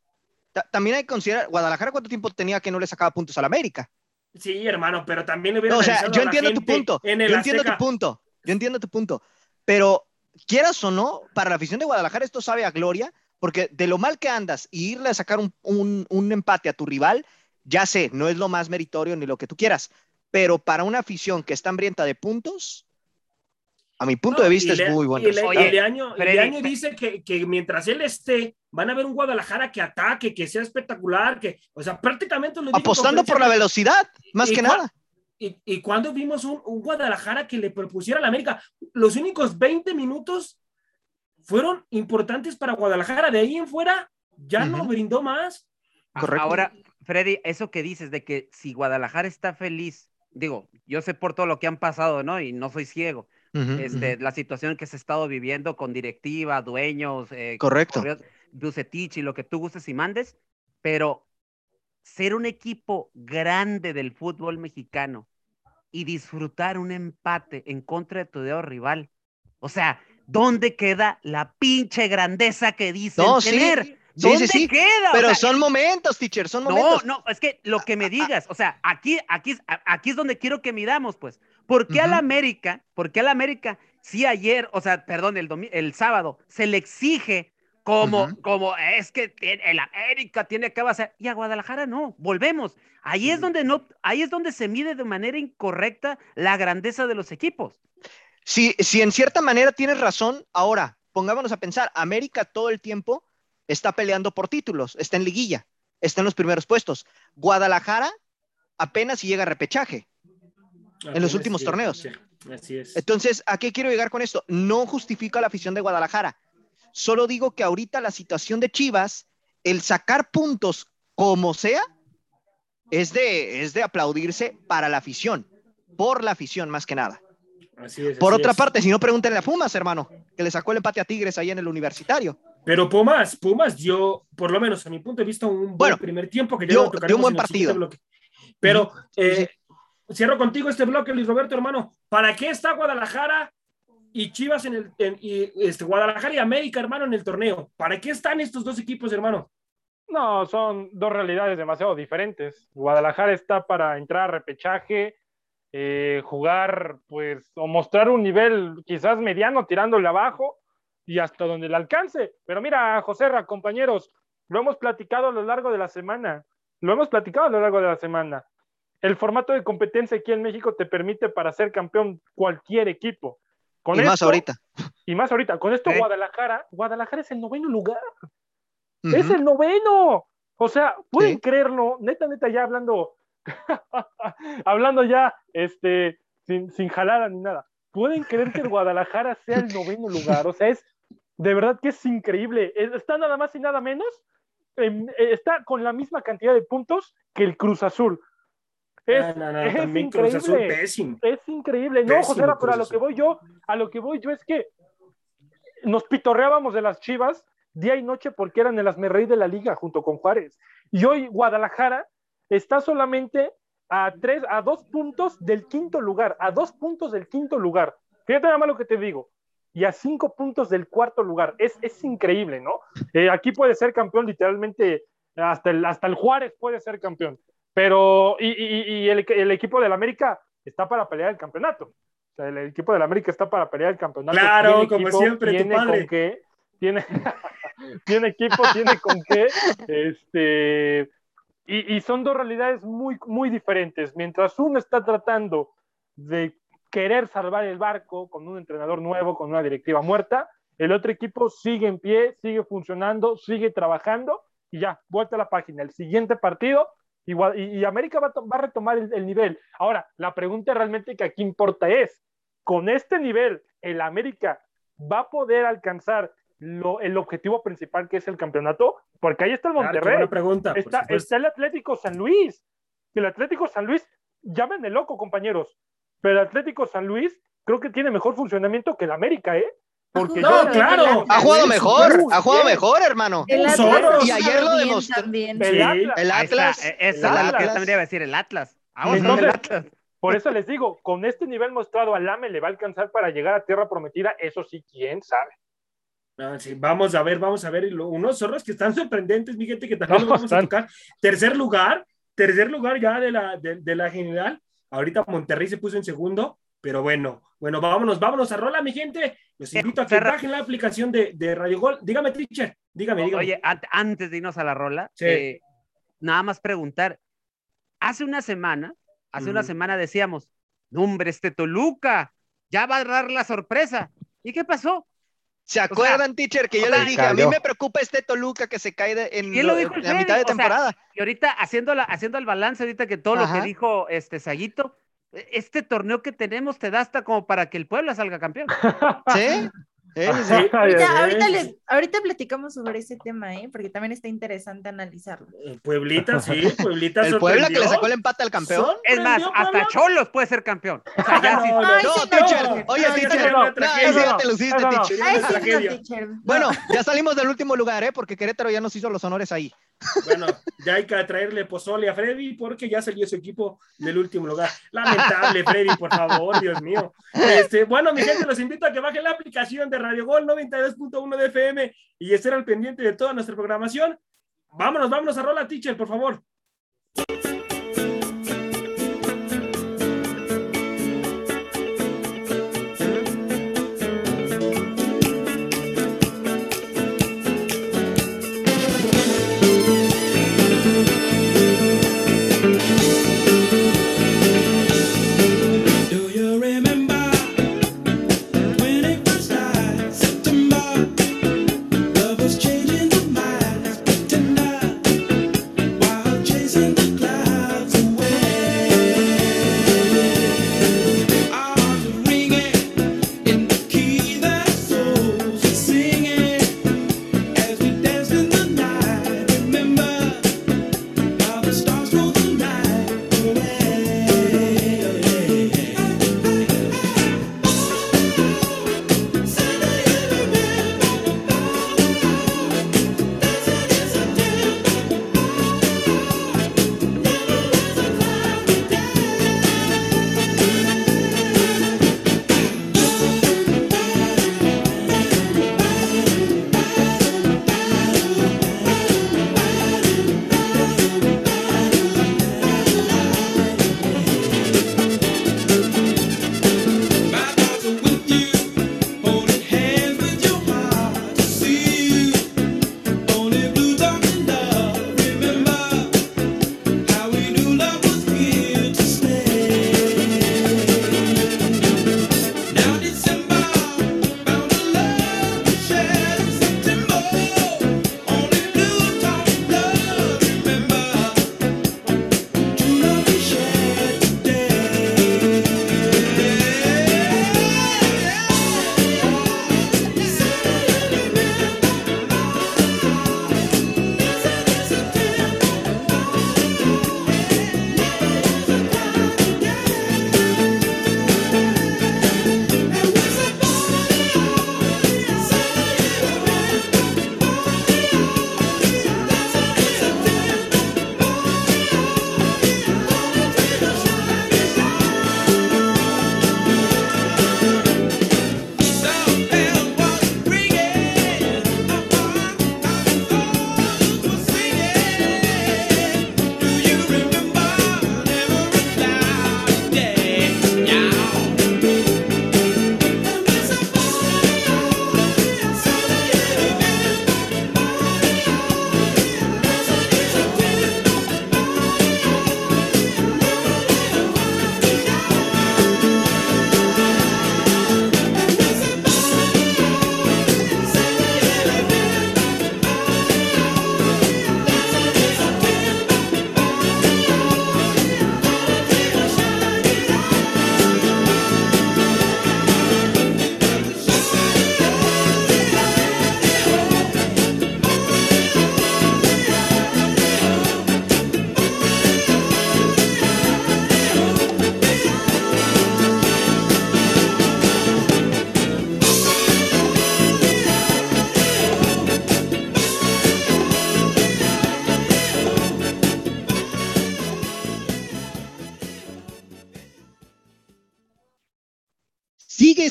también hay que considerar, Guadalajara cuánto tiempo tenía que no le sacaba puntos al América. Sí, hermano, pero también le hubiera O sea, yo entiendo tu punto, yo entiendo tu punto, yo entiendo tu punto, pero quieras o no, para la afición de Guadalajara esto sabe a gloria, porque de lo mal que andas y irle a sacar un, un, un empate a tu rival, ya sé, no es lo más meritorio ni lo que tú quieras, pero para una afición que está hambrienta de puntos, a mi punto de vista es muy bueno. Y, el año, año dice que, que, mientras él esté, van a ver un Guadalajara que ataque, que sea espectacular, que, o sea, prácticamente lo Apostando por la velocidad, más que nada. Y, y cuando vimos un, un, Guadalajara que le propusiera a la América, los únicos 20 minutos fueron importantes para Guadalajara. De ahí en fuera, ya no brindó más. Correcto. Ahora, Freddy, eso que dices de que si Guadalajara está feliz, digo, yo sé por todo lo que han pasado, ¿no? Y no soy ciego este, la situación que se ha estado viviendo con directiva, dueños, eh, correcto, Bucetich y lo que tú gustes y mandes, pero ser un equipo grande del fútbol mexicano y disfrutar un empate en contra de tu dedo rival, o sea, ¿dónde queda la pinche grandeza que dicen tener? ¿Dónde sí, queda? Pero son momentos, teacher, son momentos. No, no, es que lo que me digas, o sea, aquí, aquí, aquí es donde quiero que midamos, pues. ¿Por qué al América? ¿Por qué al América? Si ayer, o sea, perdón, el, el sábado, se le exige como, como es que el América tiene que hacer, y a Guadalajara no, volvemos. Ahí es donde no, ahí es donde se mide de manera incorrecta la grandeza de los equipos. Sí, sí, en cierta manera tienes razón. Ahora, pongámonos a pensar, América todo el tiempo está peleando por títulos, está en liguilla, está en los primeros puestos. Guadalajara apenas llega a repechaje en los últimos torneos. Así es. Entonces, ¿a qué quiero llegar con esto? No justifica la afición de Guadalajara. Solo digo que ahorita la situación de Chivas, el sacar puntos como sea, es de, es de aplaudirse para la afición, por la afición más que nada. Así es, por otra parte, si no, pregúntenle a Pumas, hermano, que le sacó el empate a Tigres ahí en el universitario. Pero Pumas, Pumas dio, por lo menos a mi punto de vista, un buen primer tiempo que dio, dio un buen partido. Pero eh, cierro contigo este bloque, Luis Roberto, hermano. ¿Para qué está Guadalajara y Chivas en el y, este, Guadalajara y América, hermano, en el torneo? ¿Para qué están estos dos equipos, hermano? No, son dos realidades demasiado diferentes. Guadalajara está para entrar a repechaje, eh, jugar, pues, o mostrar un nivel quizás mediano tirándole abajo y hasta donde le alcance. Pero mira, José compañeros, lo hemos platicado a lo largo de la semana. Lo hemos platicado a lo largo de la semana el formato de competencia aquí en México te permite para ser campeón cualquier equipo. Con y más ahorita. Y más ahorita. Con esto, Guadalajara, Guadalajara es el noveno lugar. Es el noveno. O sea, pueden creerlo, neta, neta, ya hablando, hablando ya, este, sin, sin jalada ni nada. ¿Pueden creer que el Guadalajara sea el noveno lugar? O sea, es de verdad que es increíble. Es- Está nada más y nada menos, eh, está con la misma cantidad de puntos que el Cruz Azul. Es, Ah, no, no, es también Cruz Azul increíble. pésimo. Es increíble. No, José, pero a lo que voy yo, a lo que voy yo es que nos pitorreábamos de las Chivas día y noche porque eran el asmerrey de la liga junto con Juárez. Y hoy Guadalajara está solamente a tres, a dos puntos del quinto lugar, a dos puntos del quinto lugar. Fíjate nada más lo que te digo. Y a cinco puntos del cuarto lugar. Es, es increíble, ¿no? Eh, aquí puede ser campeón literalmente, hasta el, hasta el Juárez puede ser campeón. Pero, y, y- y el, el equipo del América está para pelear el campeonato. O sea, el equipo del América está para pelear el campeonato. Claro, Tiene como equipo, siempre, tu tiene padre. con qué, tiene, tiene equipo, tiene con qué, este, y, y son dos realidades muy, muy diferentes. Mientras uno está tratando de querer salvar el barco con un entrenador nuevo, con una directiva muerta, el otro equipo sigue en pie, sigue funcionando, sigue trabajando y ya, vuelta a la página. El siguiente partido, igual, y, y América va va a retomar el, el nivel. Ahora, la pregunta realmente que aquí importa es, con este nivel, el América va a poder alcanzar lo- el objetivo principal que es el campeonato, porque ahí está el Claro, Monterrey, buena pregunta. por está, está el Atlético San Luis. El Atlético San Luis, llámenme loco, compañeros, pero el Atlético San Luis creo que tiene mejor funcionamiento que el América, ¿eh? Porque No, yo- claro. Ha jugado mejor, ha jugado mejor, hermano. El Atlas Y ayer lo demostró. también. El Sí. Atlas. El Atlas. Esa el que Atlas. también iba a decir, el Atlas. Vamos Entonces- con el Atlas. Por eso les digo, con este nivel mostrado al AME le va a alcanzar para llegar a tierra prometida, eso sí, quién sabe. Ah, sí, vamos a ver, vamos a ver. y lo- unos zorros que están sorprendentes, mi gente, que también No, los vamos a tocar. Tercer lugar, tercer lugar ya de la, de, de la general. Ahorita Monterrey se puso en segundo, pero bueno, bueno, vámonos, vámonos a rola, mi gente. Los Eh, invito a que Ferra- bajen la aplicación de, de Radio Gol. Dígame, teacher, dígame, dígame. Oye, an- antes de irnos a la rola, Sí. eh, nada más preguntar. Hace una semana, hace una semana decíamos, "No, hombre, este Toluca ya va a dar la sorpresa. ¿Y qué pasó? ¿Se acuerdan, teacher, que yo les dije, a mí me preocupa este Toluca que se cae de- en, ¿Quién lo lo- en la mitad de Freddy? O sea, temporada? Y ahorita haciendo, la, haciendo el balance, ahorita que todo lo que dijo este Saguito, eh, este torneo que tenemos te da hasta como para que el Puebla salga campeón. ¿Sí? ¿Eh? Ay, Ahorita, les- ahorita platicamos sobre ese tema, ¿eh? porque también está interesante analizarlo. Eh, Pueblita, sí, Pueblita El Puebla que le sacó el empate al campeón. Es más, ¿Sorprendió, hasta? Cholos puede ser campeón. O sea, ya sí- No, No, sí, no, teacher. no, Oye, no, teacher. no, No, te luciste. Bueno, ya salimos del último lugar, ¿eh? Porque Querétaro ya nos hizo los honores ahí. Bueno, ya hay que traerle pozole a Freddy porque ya salió su equipo del último lugar. Lamentable, Freddy, por favor, Dios mío. Este, bueno, mi gente, los invito a que bajen la aplicación de Radio Gol 92.1 de FM y estén al pendiente de toda nuestra programación. Vámonos, vámonos a Rola Teacher, por favor.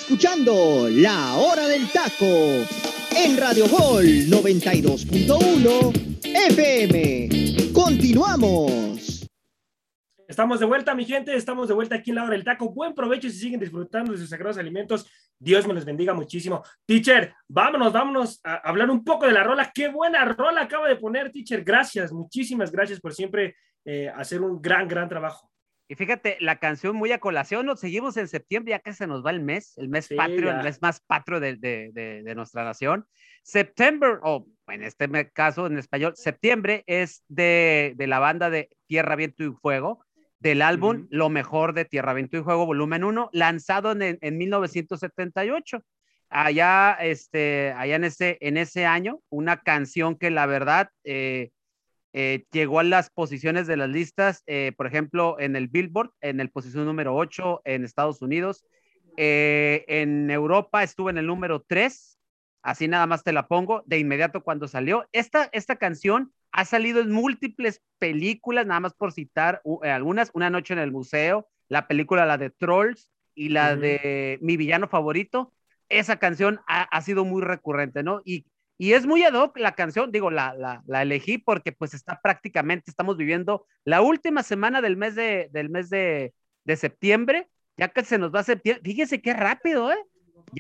Escuchando La Hora del Taco en Radio Gol 92.1 FM. Continuamos. Estamos de vuelta, mi gente. Estamos de vuelta aquí en la hora del taco. Buen provecho si siguen disfrutando de sus sagrados alimentos. Dios me los bendiga muchísimo. Teacher, vámonos, vámonos a hablar un poco de la rola. Qué buena rola acaba de poner, teacher. Gracias, muchísimas gracias por siempre eh, hacer un gran, gran trabajo. Y fíjate, la canción muy a colación, nos seguimos en septiembre, ya que se nos va el mes, el mes Sí, patrio, ya. el mes más patrio de, de- de- de nuestra nación. September, o en este caso en español, septiembre es de, de la banda de Tierra, Viento y Fuego, del álbum. Lo Mejor de Tierra, Viento y Fuego, volumen 1, lanzado en, en 1978. Allá, este, allá en, ese, en ese año, una canción que la verdad... eh, eh, llegó a las posiciones de las listas, eh, por ejemplo, en el Billboard, en el posición número 8 en Estados Unidos. Eh, en Europa estuvo en el número 3, así nada más te la pongo, de inmediato cuando salió. Esta, esta canción ha salido en múltiples películas, nada más por citar uh, algunas, Una noche en el museo, la película la de Trolls y la de Mi villano favorito. Esa canción ha, ha sido muy recurrente, ¿no? Y y es muy ad hoc la canción, digo, la, la, la elegí porque pues está prácticamente, estamos viviendo la última semana del mes de, del mes de, de septiembre, ya que se nos va a septiembre, fíjese qué rápido, ¿eh?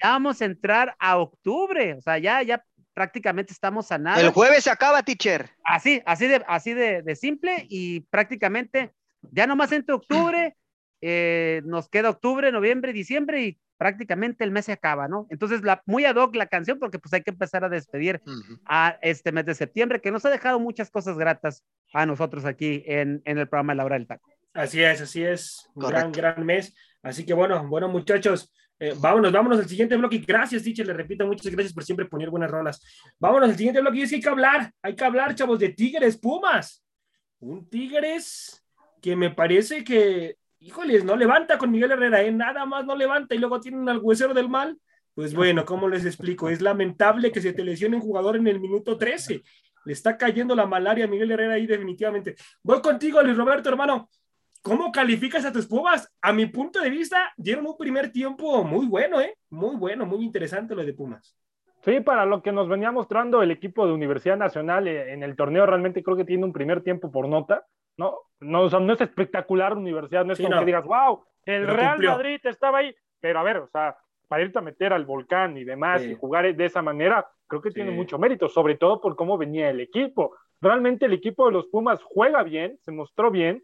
Ya vamos a entrar a octubre, o sea, ya, ya prácticamente estamos a nada. El jueves se acaba, teacher. Así, así de, así de, de simple y prácticamente ya nomás entre octubre, eh, nos queda octubre, noviembre, diciembre y prácticamente el mes se acaba, ¿no? Entonces, la, muy ad hoc la canción porque pues hay que empezar a despedir a este mes de septiembre que nos ha dejado muchas cosas gratas a nosotros aquí en, en el programa La Hora del Taco. Así es, así es. Un gran, gran mes. Así que bueno, bueno, muchachos, eh, vámonos, vámonos al siguiente bloque. Gracias, teacher. Le repito, muchas gracias por siempre poner buenas rolas. Vámonos al siguiente bloque. Y es que hay que hablar, hay que hablar, chavos, de Tigres Pumas. Un Tigres que me parece que, híjoles, no levanta con Miguel Herrera, ¿eh? nada más no levanta y luego tienen al huesero del mal. Pues bueno, ¿cómo les explico? Es lamentable que se te lesione un jugador en el minuto 13. Le está cayendo la malaria a Miguel Herrera ahí definitivamente. Voy contigo, Luis Roberto, hermano. ¿Cómo calificas a tus Pumas? A mi punto de vista, dieron un primer tiempo muy bueno, ¿eh? Muy bueno, muy interesante lo de Pumas. Sí, para lo que nos venía mostrando el equipo de Universidad Nacional eh, en el torneo, realmente creo que tiene un primer tiempo por nota. No, no, o sea, no es espectacular Universidad, no es Sí, como no. que digas, wow, el Pero Real cumplió. Madrid estaba ahí. Pero a ver, o sea, para irte a meter al volcán y demás Sí. y jugar de esa manera, creo que tiene mucho mérito, sobre todo por cómo venía el equipo. Realmente el equipo de los Pumas juega bien, se mostró bien.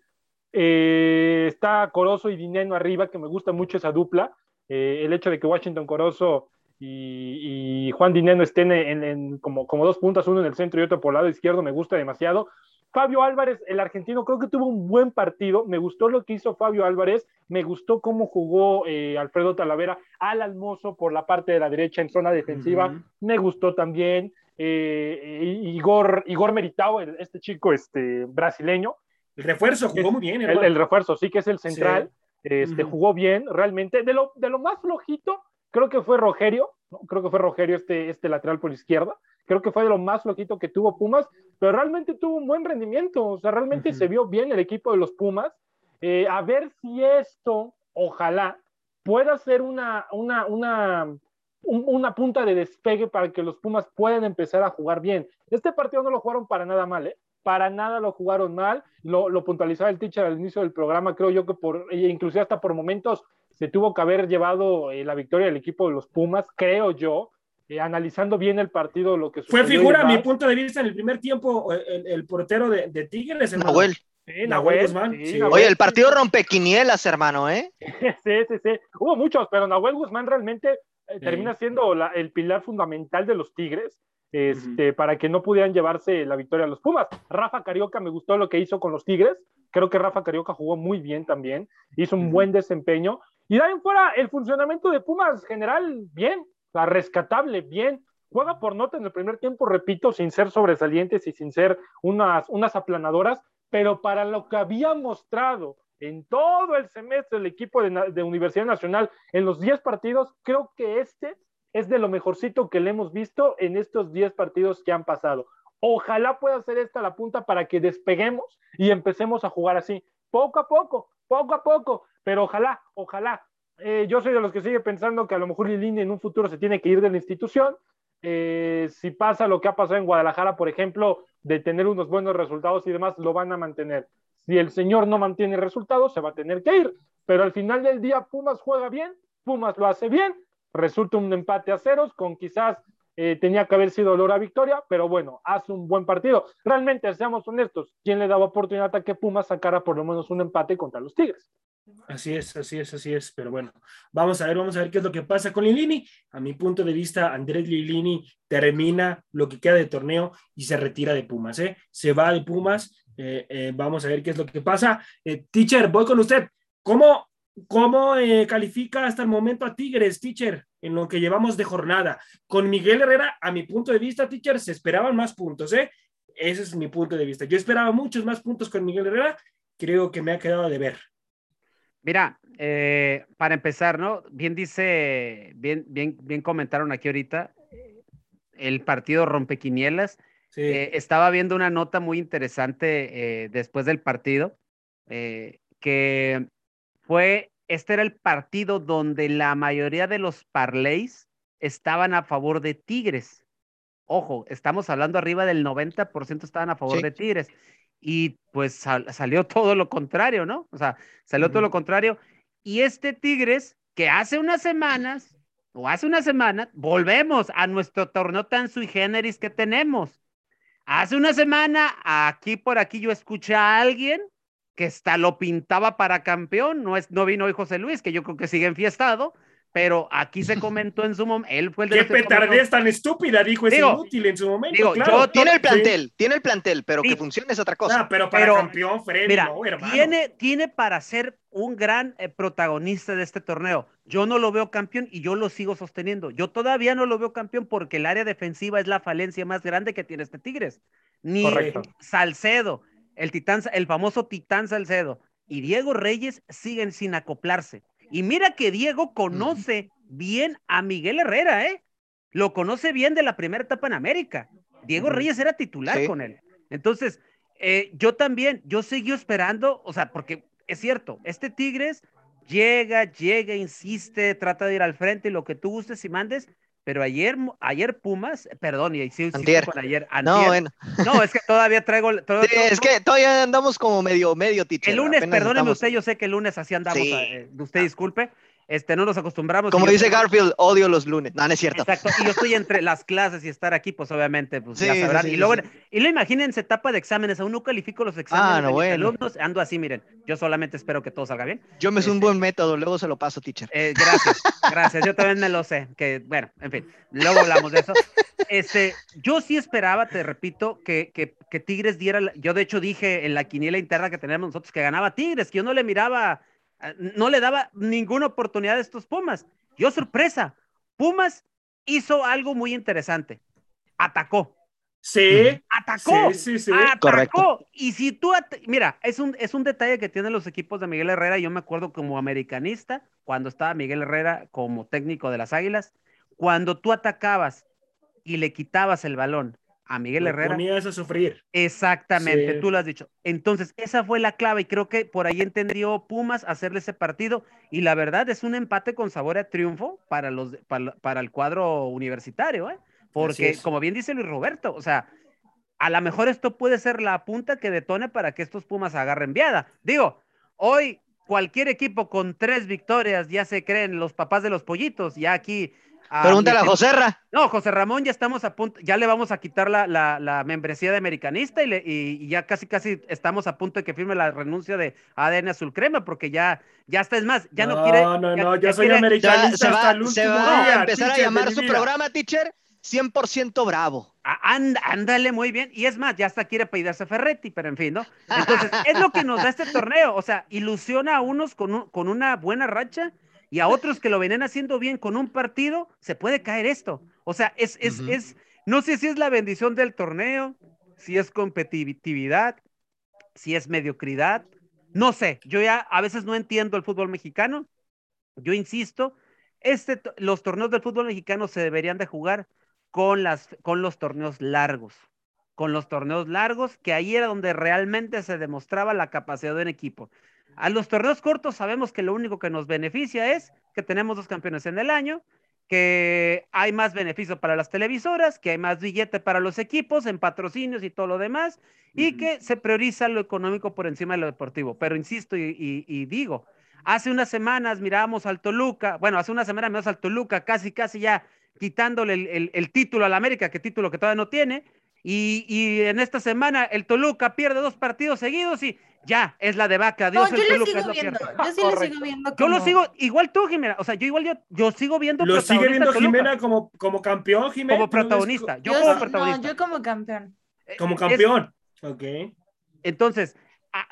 Eh, está Corozo y Dineno arriba, que me gusta mucho esa dupla. Eh, el hecho de que Washington Corozo y, y Juan Dineno estén en, en como, como dos puntas, uno en el centro y otro por el lado izquierdo, me gusta demasiado. Fabio Álvarez, el argentino, creo que tuvo un buen partido. Me gustó lo que hizo Fabio Álvarez. Me gustó cómo jugó eh, Alfredo Talavera al almozo por la parte de la derecha en zona defensiva. Me gustó también. eh, Igor, Igor Meritao, el- este chico este, brasileño, El refuerzo jugó muy bien, el, refuerzo, sí que es el central. Este, Ujú. Jugó bien, realmente. De lo, de lo más flojito, creo que fue Rogerio. ¿no? Creo que fue Rogerio este, este lateral por izquierda. Creo que fue de lo más flojito que tuvo Pumas, pero realmente tuvo un buen rendimiento. O sea, realmente se vio bien el equipo de los Pumas. Eh, a ver si esto, ojalá, pueda ser una, una, una, un- una punta de despegue para que los Pumas puedan empezar a jugar bien. Este partido no lo jugaron para nada mal, ¿eh? Para nada lo jugaron mal. Lo, lo puntualizaba el teacher al inicio del programa. Creo yo que por, e inclusive hasta por momentos se tuvo que haber llevado eh, la victoria del equipo de los Pumas, creo yo. Eh, analizando bien el partido, lo que Fue figura, a mi punto de vista, en el primer tiempo, el, el portero de, de Tigres, hermano. Nahuel. Sí, Nahuel Nahuel, Guzmán, sí, sí. Nahuel. Oye, el partido rompequinielas, hermano, ¿eh? Sí, sí, sí. Hubo muchos, pero Nahuel Guzmán realmente eh, Sí. termina siendo la- el pilar fundamental de los Tigres este, para que no pudieran llevarse la victoria a los Pumas. Rafa Carioca me gustó lo que hizo con los Tigres. Creo que Rafa Carioca jugó muy bien también. Hizo un buen desempeño. Y de ahí en fuera, el funcionamiento de Pumas general, bien. Sea, rescatable, bien. Juega por nota en el primer tiempo, repito, sin ser sobresalientes y sin ser unas, unas aplanadoras, pero para lo que había mostrado en todo el semestre el equipo de, de Universidad Nacional en los 10 partidos, creo que este es de lo mejorcito que le hemos visto en estos 10 partidos que han pasado. Ojalá pueda ser esta la punta para que despeguemos y empecemos a jugar así, poco a poco, poco a poco, pero ojalá, ojalá eh, yo soy de los que sigue pensando que a lo mejor Lilini en un futuro se tiene que ir de la institución. Eh, si pasa lo que ha pasado en Guadalajara, por ejemplo, de tener unos buenos resultados y demás, lo van a mantener. Si el señor no mantiene resultados, se va a tener que ir. Pero al final del día, Pumas juega bien, Pumas lo hace bien, resulta un empate a ceros, con quizás eh, tenía que haber sido olor a victoria, pero bueno, hace un buen partido. Realmente, seamos honestos, ¿quién le daba oportunidad a que Pumas sacara por lo menos un empate contra los Tigres? Así es, así es, así es. Pero bueno, vamos a ver, vamos a ver qué es lo que pasa con Lilini. A mi punto de vista, Andrés Lilini termina lo que queda de torneo y se retira de Pumas, ¿eh? Se va de Pumas. eh, eh, vamos a ver qué es lo que pasa. Eh, teacher, voy con usted. ¿Cómo, cómo eh, califica hasta el momento a Tigres, teacher, en lo que llevamos de jornada? Con Miguel Herrera, a mi punto de vista, teacher, se esperaban más puntos, ¿eh? Ese es mi punto de vista. Yo esperaba muchos más puntos con Miguel Herrera. Creo que me ha quedado de ver. Mira, eh, para empezar, ¿no? Bien dice, bien, bien, bien comentaron aquí ahorita, el partido rompequinielas. Sí. Eh, estaba viendo una nota muy interesante eh, después del partido, eh, que fue, este era el partido donde la mayoría de los parlays estaban a favor de Tigres. Ojo, estamos hablando arriba del 90% estaban a favor Sí. de Tigres. Y pues sal- salió todo lo contrario, ¿no? O sea, salió todo lo contrario. Y este Tigres, que hace unas semanas, o hace una semana, volvemos a nuestro torneo tan sui generis que tenemos. Hace una semana, aquí por aquí yo escuché a alguien que hasta lo pintaba para campeón. No, es, no vino hoy José Luis, que yo creo que sigue enfiestado, pero aquí se comentó en su momento. Él fue el de Qué petardez tan estúpida, dijo ese Digo, inútil en su momento. digo, claro. yo Tiene el Sí. plantel, tiene el plantel, pero Sí. que funcione es otra cosa. Ah, pero para Pero, campeón, Freddy, Mira, no, hermano. tiene, tiene para ser un gran eh, protagonista de este torneo. Yo no lo veo campeón y yo lo sigo sosteniendo. Yo todavía no lo veo campeón porque el área defensiva es la falencia más grande que tiene este Tigres. Ni Correcto. Salcedo, el titán, el famoso titán Salcedo y Diego Reyes siguen sin acoplarse. Y mira que Diego conoce bien a Miguel Herrera, ¿eh? Lo conoce bien de la primera etapa en América. Diego. Reyes era titular Sí. con él. Entonces, eh, yo también, yo seguí esperando, o sea, porque es cierto, este Tigres llega, llega, insiste, trata de ir al frente y lo que tú gustes y mandes, pero ayer, ayer Pumas, perdón, y ahí sí, sí con ayer, no, antier, bueno. no, es que todavía traigo, todavía- Sí, es que todavía andamos como medio, medio, teacher. el lunes, perdóneme estamos- usted, yo sé que el lunes así andamos, Sí. eh, usted disculpe, este, no nos acostumbramos. Como y yo dice tengo- Garfield, odio los lunes. No, no es cierto. Exacto, y yo estoy entre las clases y estar aquí, pues obviamente, pues ya Sí, sí, sabrán. sí, y sí, luego, sí. y luego imagínense etapa de exámenes, aún no califico los exámenes Ah, no, de mis bueno. alumnos, ando así, miren, yo solamente espero que todo salga bien. Yo me sé un Este- buen método, luego se lo paso, teacher. Eh, gracias, gracias, yo también me lo sé, que bueno, en fin, luego hablamos de eso. Este, yo sí esperaba, te repito, que, que, que Tigres diera, yo de hecho dije en la quiniela interna que tenemos nosotros que ganaba Tigres, que yo no le miraba, no le daba ninguna oportunidad a estos Pumas. Yo sorpresa, Pumas hizo algo muy interesante, atacó. Sí, Atacó. sí, sí, sí. Atacó. Correcto. Y si tú, at- mira, es un, es un detalle que tienen los equipos de Miguel Herrera. Yo me acuerdo como americanista, cuando estaba Miguel Herrera como técnico de las Águilas, cuando tú atacabas y le quitabas el balón a Miguel Lo Herrera, ponías a sufrir. exactamente, Sí. tú lo has dicho. Entonces, esa fue la clave y creo que por ahí entendió Pumas hacerle ese partido y la verdad es un empate con sabor a triunfo para, los, para, para el cuadro universitario, ¿eh? Porque, como bien dice Luis Roberto, o sea, a lo mejor esto puede ser la punta que detone para que estos Pumas agarren viada. Digo, hoy cualquier equipo con tres victorias ya se creen los papás de los pollitos, ya aquí. Ah, Pregúntale a meten- Joserra. No, José Ramón, ya estamos a punto, ya le vamos a quitar la, la, la membresía de americanista y, le- y- y ya casi casi estamos a punto de que firme la renuncia de ADN Azul Crema, porque ya, ya está, es más, ya no, quiere. No, no, no, ya yo soy quiere- Se va, americanista se hasta va- el último se va día. a empezar a teacher, llamar su programa, teacher, 100% bravo. Ah, and- ándale muy bien. Y es más, ya hasta quiere pedirse Ferretti, pero en fin, ¿no? Entonces, es lo que nos da este torneo. O sea, ilusiona a unos con, un- con una buena racha y a otros que lo vienen haciendo bien con un partido, se puede caer esto. O sea, es, es, es, no sé si es la bendición del torneo, si es competitividad, si es mediocridad. No sé, yo ya a veces no entiendo el fútbol mexicano. Yo insisto, este, los torneos del fútbol mexicano se deberían de jugar con, las, con los torneos largos, con los torneos largos, que ahí era donde realmente se demostraba la capacidad de un equipo. A los torneos cortos sabemos que lo único que nos beneficia es que tenemos dos campeones en el año, que hay más beneficio para las televisoras, que hay más billete para los equipos en patrocinios y todo lo demás, y que se prioriza lo económico por encima de lo deportivo. Pero insisto y, y- y digo, hace unas semanas mirábamos al Toluca, bueno, hace una semana miramos al Toluca casi, casi ya quitándole el, el- el título al América, que título que todavía no tiene, y, y en esta semana el Toluca pierde dos partidos seguidos y ya, es la de vaca. No, yo el lo Toluca, es viendo. cierto. Yo sí lo sigo viendo. Yo lo sigo, igual tú, Jimena. O sea, yo igual yo, yo sigo viendo Lo sigue viendo Toluca, Jimena como, como campeón, Jimena. como ¿tú lo ves protagonista. Yo, Yo como sí- protagonista. No, yo como campeón. Eh, Como es- campeón. Ok. entonces,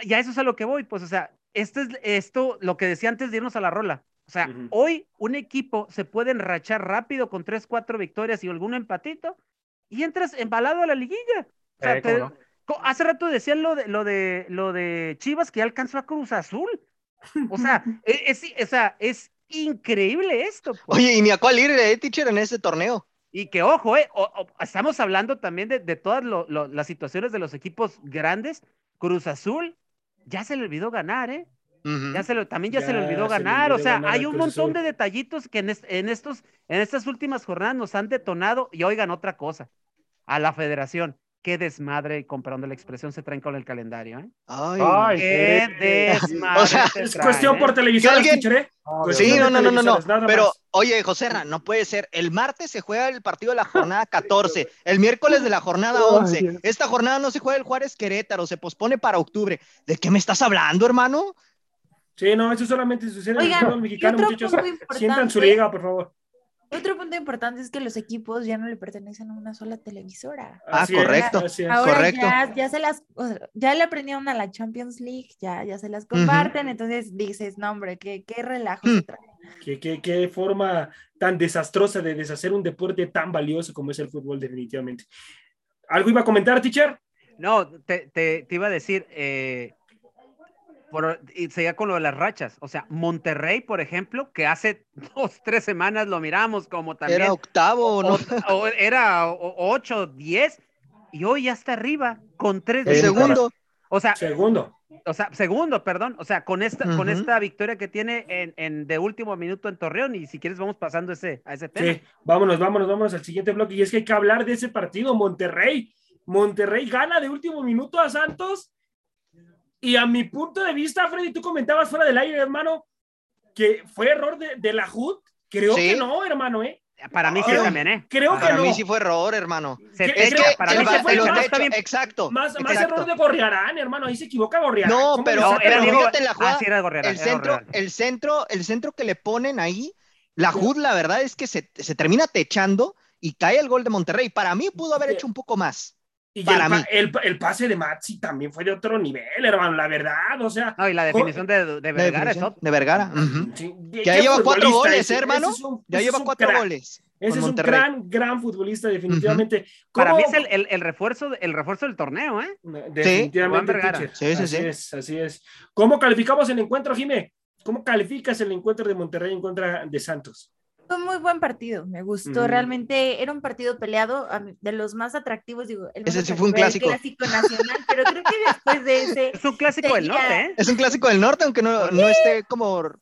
ya eso es a lo que voy, pues, o sea, esto es esto, lo que decía antes de irnos a la rola. O sea, hoy un equipo se puede enrachar rápido con tres, cuatro victorias y algún empatito y entras embalado a la liguilla. O sea, Eh, hace rato decían lo de, lo de, lo de Chivas que ya alcanzó a Cruz Azul. O sea, e- es, o sea, es increíble esto. pues. Oye, y ni a cuál ir, eh, teacher, en este torneo. Y que ojo, eh, o- o- estamos hablando también de, de todas lo- lo- las situaciones de los equipos grandes. Cruz Azul, ya se le olvidó ganar, ¿eh? Ya se le- también ya, se le olvidó se le ganar. o sea, ganar hay un montón Azul. de detallitos que en, es- en estos, en estas últimas jornadas nos han detonado. Y oigan, otra cosa, a la federación, qué desmadre, y comprando la expresión, se traen con el calendario, ¿eh? Ay. Ay, Qué sí. desmadre. O sea, se Es traen, cuestión ¿eh? por televisión, alguien- Pues Sí, no, de no, no, no, no. Pero, oye, Joserra, no puede ser. El martes se juega el partido de la jornada 14, el miércoles de la jornada Ay, 11. Dios. Esta jornada no se juega el Juárez Querétaro, se pospone para octubre. ¿De qué me estás hablando, hermano? Sí, no, eso solamente sucede en el Oigan, fútbol mexicano, muchachos. Sientan su liga, por favor. Otro punto importante es que los equipos ya no le pertenecen a una sola televisora. Ah, Así correcto. es. Ahora Correcto. ya, ya se las, o sea, ya le aprendieron a la Champions League, ya, ya se las comparten, entonces dices, no hombre, qué, qué relajo trae. ¿Qué, qué, qué forma tan desastrosa de deshacer un deporte tan valioso como es el fútbol, definitivamente. ¿Algo iba a comentar, teacher? No, te, te- te iba a decir, eh, por, y seguía con lo de las rachas. O sea, Monterrey, por ejemplo, que hace dos, tres semanas lo miramos como también. Era octavo, ¿no? o- o era o- ocho, diez, y hoy ya está arriba con tres El segundo. O sea, Segundo. o sea, segundo, perdón. O sea, con esta, con esta victoria que tiene en, en de último minuto en Torreón, y si quieres vamos pasando ese, a ese tema. Sí, vámonos, vámonos, vámonos al siguiente bloque. Y es que hay que hablar de ese partido, Monterrey. Monterrey gana de último minuto a Santos. Y a mi punto de vista, Freddy, tú comentabas fuera del aire, hermano, que fue error de, de la HUD. Creo Sí. que no, hermano, ¿eh? Para mí sí también, ¿eh? Creo que Para no. mí sí fue error, hermano. Se- ¿Qué- es que que para mí bien. exacto. Más, más exacto. error de Gorriarán, hermano. Ahí se equivoca Gorriarán. No, ¿Cómo pero- No, el Diego. gol? fíjate en la jugada, Ah, sí, era Gorriarán, el era centro, el centro, el centro que le ponen ahí, la HUD, la verdad es que se, se termina techando y cae el gol de Monterrey. Para mí pudo haber hecho un poco más. Y para el, mí. el, el pase de Maxi también fue de otro nivel, hermano, la verdad. O sea, No, y la definición de, de Vergara es de Vergara. ujú. sí, Ya lleva cuatro goles, ese, ¿eh, hermano? ese es un- Ya lleva cuatro crack. goles. Ese con es un Monterrey. gran, gran futbolista, definitivamente. Para ¿Cómo- mí es el, el, el refuerzo, el refuerzo del torneo, ¿eh? Definitivamente. Sí, sí, así sí. es, así es. ¿Cómo calificamos el encuentro, Jimé? ¿Cómo calificas el encuentro de Monterrey en contra de Santos? Fue un muy buen partido, me gustó. Ujú. Realmente era un partido peleado, de los más atractivos, digo. El Ese sí fue un clásico. clásico nacional, pero creo que después de ese. Es un clásico del norte, ¿eh? Es un clásico del norte, aunque no, no esté como Sí,